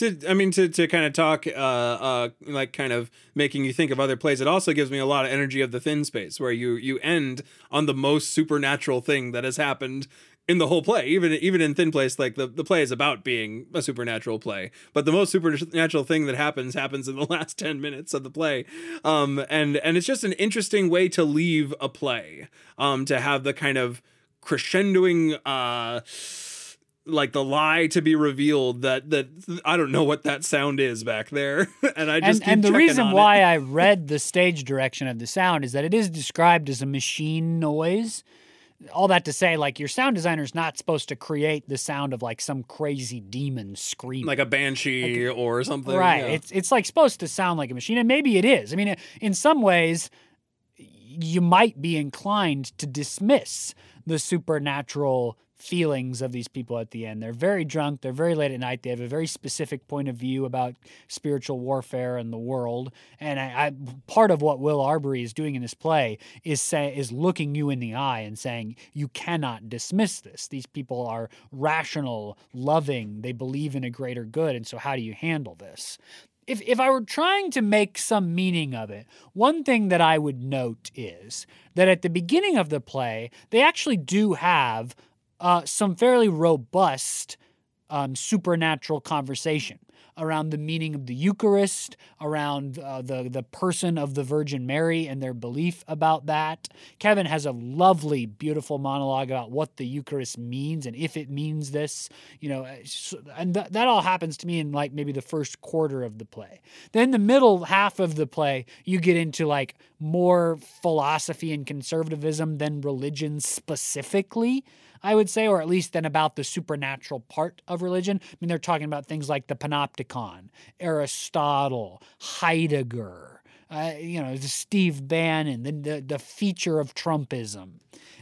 to I mean to to kind of talk uh uh like kind of making you think of other plays. It also gives me a lot of energy of the thin space where you you end on the most supernatural thing that has happened in the whole play. Even even in Thin Place, like the, the play is about being a supernatural play, but the most supernatural thing that happens happens in the last ten minutes of the play. Um, and and it's just an interesting way to leave a play. Um, to have the kind of crescendoing uh like the lie to be revealed that that I don't know what that sound is back there, and I just and, and the reason why I read the stage direction of the sound is that it is described as a machine noise. All that to say, like your sound designer is not supposed to create the sound of like some crazy demon screaming, like a banshee like, or something. Right? Yeah. It's it's like supposed to sound like a machine, and maybe it is. I mean, in some ways, you might be inclined to dismiss the supernatural feelings of these people at the end. They're very drunk, they're very late at night, they have a very specific point of view about spiritual warfare and the world. And I, I part of what Will Arbery is doing in this play is say is looking you in the eye and saying you cannot dismiss this. These people are rational, loving, they believe in a greater good, and so how do you handle this? if, if I were trying to make some meaning of it, one thing that I would note is that at the beginning of the play, they actually do have uh, some fairly robust um, supernatural conversation around the meaning of the Eucharist, around uh, the the person of the Virgin Mary and their belief about that. Kevin has a lovely, beautiful monologue about what the Eucharist means and if it means this. You know, and th- that all happens to me in like maybe the first quarter of the play. Then the middle half of the play, you get into like more philosophy and conservatism than religion specifically. I would say, or at least then about the supernatural part of religion. I mean, they're talking about things like the Panopticon, Aristotle, Heidegger, uh, you know, Steve Bannon, the, the, the feature of Trumpism.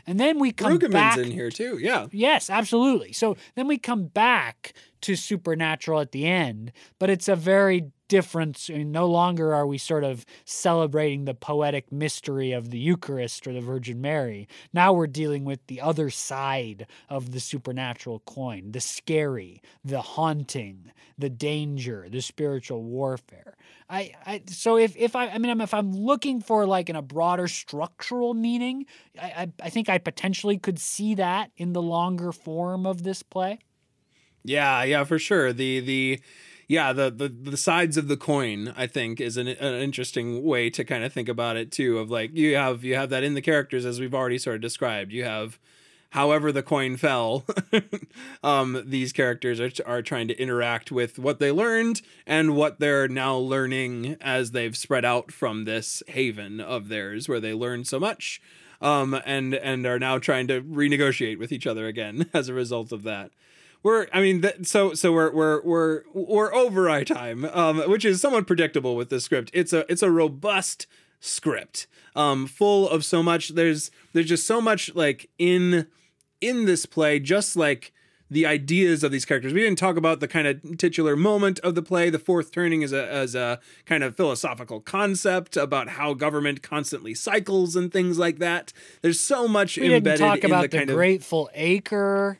And then we come Brueggemann's back in here too. Yeah. Yes, absolutely. So then we come back to supernatural at the end, but it's a very different. I mean, no longer are we sort of celebrating the poetic mystery of the Eucharist or the Virgin Mary. Now we're dealing with the other side of the supernatural coin the scary, the haunting, the danger, the spiritual warfare. I, I so if, if I I mean if I'm looking for like in a broader structural meaning, I, I, I think I potentially could see that in the longer form of this play. Yeah, yeah, for sure. The the yeah, the the the sides of the coin I think is an, an interesting way to kind of think about it too. Of like you have you have that in the characters as we've already sort of described. You have however the coin fell um, these characters are, are trying to interact with what they learned and what they're now learning as they've spread out from this haven of theirs where they learned so much um, and and are now trying to renegotiate with each other again as a result of that we're I mean th- so so we're we're we're we're over our time, um, which is somewhat predictable with this script. It's a it's a robust script, um, full of so much. There's there's just so much like in in this play, just like the ideas of these characters. We didn't talk about the kind of titular moment of the play. The fourth turning is a as a kind of philosophical concept about how government constantly cycles and things like that. There's so much we embedded didn't talk about the, the kind Grateful of, Acre.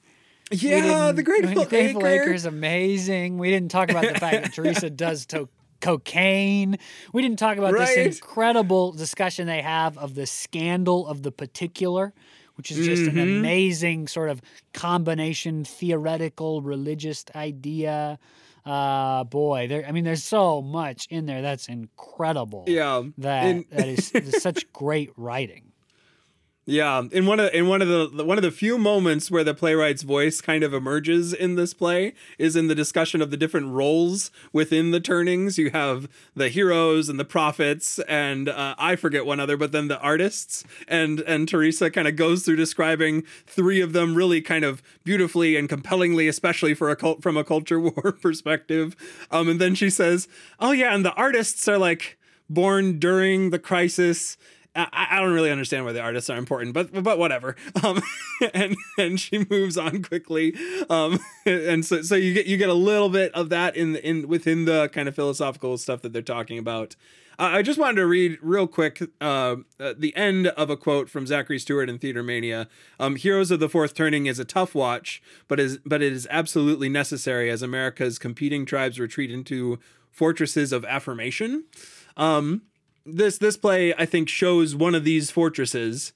Yeah, the Grateful, Grateful Acre. Acre is amazing. We didn't talk about the fact that Teresa does to- cocaine. We didn't talk about right. this incredible discussion they have of the scandal of the particular, which is just mm-hmm. an amazing sort of combination theoretical religious idea. Uh, boy, there. I mean, there's so much in there that's incredible. Yeah, that in- that is such great writing. Yeah, in one of in one of the one of the few moments where the playwright's voice kind of emerges in this play is in the discussion of the different roles within the turnings. You have the heroes and the prophets, and uh, I forget one other, but then the artists. And and Teresa kind of goes through describing three of them really kind of beautifully and compellingly, especially for a cult from a culture war perspective. Um, and then she says, "Oh yeah, and the artists are like born during the crisis." I, I don't really understand why the artists are important, but but whatever. Um, and and she moves on quickly. Um, and so so you get you get a little bit of that in in within the kind of philosophical stuff that they're talking about. Uh, I just wanted to read real quick uh, uh, the end of a quote from Zachary Stewart in TheaterMania. Um, Heroes of the Fourth Turning is a tough watch, but is but it is absolutely necessary as America's competing tribes retreat into fortresses of affirmation. Um, this this play I think shows one of these fortresses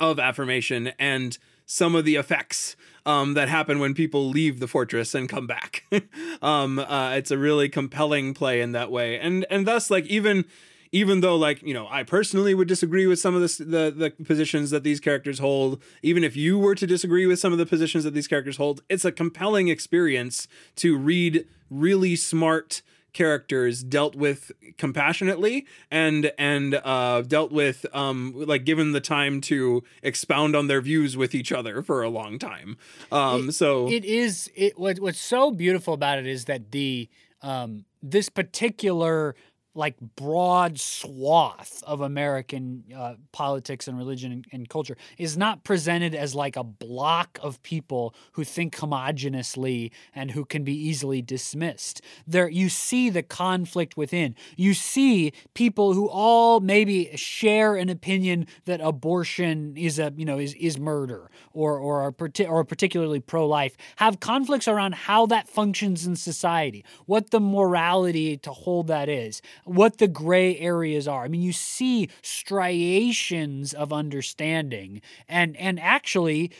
of affirmation and some of the effects um, that happen when people leave the fortress and come back. um, uh, it's a really compelling play in that way, and and thus like even even though like you know I personally would disagree with some of the the, the positions that these characters hold, even if you were to disagree with some of the positions that these characters hold, it's a compelling experience to read really smart characters dealt with compassionately and and uh, dealt with um, like given the time to expound on their views with each other for a long time. Um, it, so it is it what, what's so beautiful about it is that the um, this particular like broad swath of American uh, politics and religion and, and, culture is not presented as like a block of people who think homogenously and who can be easily dismissed. There, you see the conflict within. You see people who all maybe share an opinion that abortion is a you know is is murder or or are or particularly pro life have conflicts around how that functions in society, what the morality to hold that is what the gray areas are. I mean, you see striations of understanding, and and actually,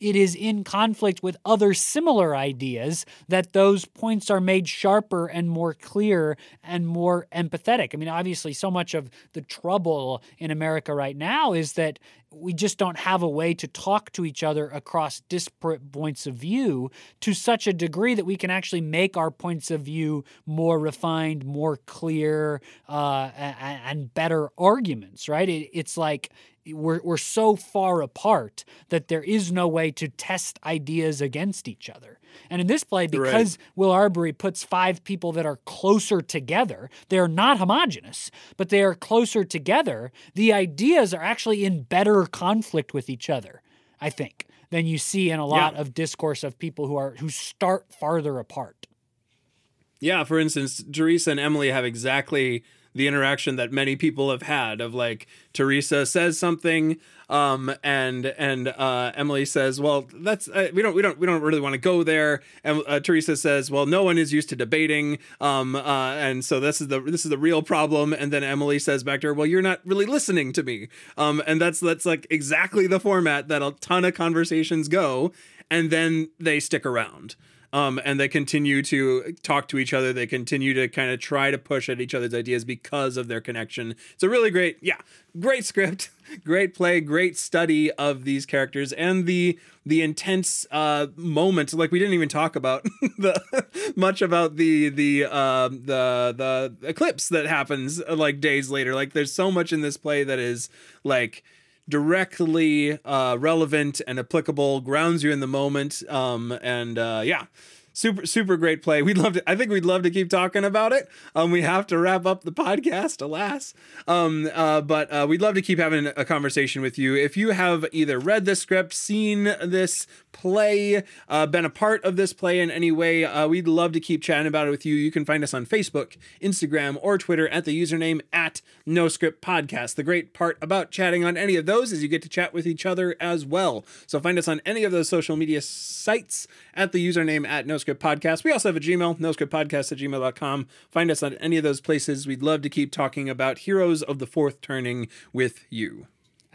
it is in conflict with other similar ideas that those points are made sharper and more clear and more empathetic. I mean, obviously, so much of the trouble in America right now is that we just don't have a way to talk to each other across disparate points of view to such a degree that we can actually make our points of view more refined, more clear, uh, and, better arguments, right? It, it's like we're, we're so far apart that there is no way to test ideas against each other. And in this play, because right. Will Arbery puts five people that are closer together, they're not homogenous, but they are closer together, the ideas are actually in better conflict with each other, I think, than you see in a lot yeah. of discourse of people who are who start farther apart. Yeah, for instance, Teresa and Emily have exactly the interaction that many people have had of like Teresa says something um, and and uh, Emily says, "Well, that's uh, we don't we don't we don't really want to go there." And uh, Teresa says, "Well, no one is used to debating, um, uh, and so this is the this is the real problem." And then Emily says back to her, "Well, you're not really listening to me," um, and that's that's like exactly the format that a ton of conversations go, and then they stick around um, and they continue to talk to each other. They continue to kind of try to push at each other's ideas because of their connection. It's a really great, yeah, great script, great play, great study of these characters, and the the intense uh, moment. Like we didn't even talk about the much about the the uh, the the eclipse that happens like days later. Like there's so much in this play that is like directly uh, relevant and applicable, grounds you in the moment. Um, and uh, yeah, super super great play. We'd love to. I think we'd love to keep talking about it. Um, we have to wrap up the podcast, alas. Um, uh, but uh, we'd love to keep having a conversation with you. If you have either read this script, seen this play, uh, been a part of this play in any way, uh, we'd love to keep chatting about it with you. You can find us on Facebook, Instagram, or Twitter at the username at No Script Podcast. The great part about chatting on any of those is you get to chat with each other as well. So find us on any of those social media sites at the username at No Podcast. We also have a Gmail, noscriptpodcast at gmail.com. Find us on any of those places. We'd love to keep talking about Heroes of the Fourth Turning with you.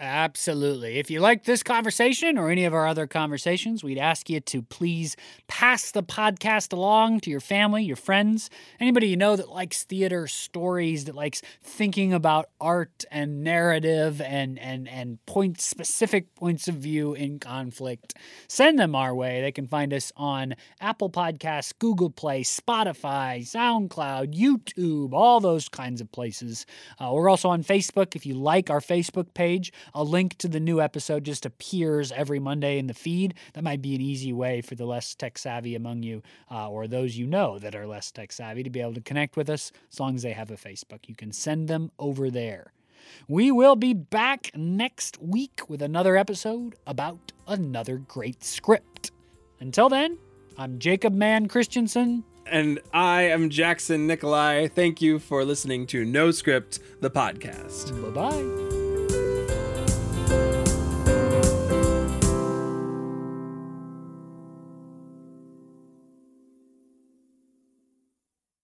Absolutely. If you like this conversation or any of our other conversations, we'd ask you to please pass the podcast along to your family, your friends, anybody you know that likes theater stories, that likes thinking about art and narrative and and and point specific points of view in conflict. Send them our way. They can find us on Apple Podcasts, Google Play, Spotify, SoundCloud, YouTube, all those kinds of places. Uh, we're also on Facebook. If you like our Facebook page, a link to the new episode just appears every Monday in the feed. That might be an easy way for the less tech savvy among you uh, or those you know that are less tech savvy to be able to connect with us as long as they have a Facebook. You can send them over there. We will be back next week with another episode about another great script. Until then, I'm Jacob Mann Christensen. And I am Jackson Nikolai. Thank you for listening to No Script, the podcast. Bye bye.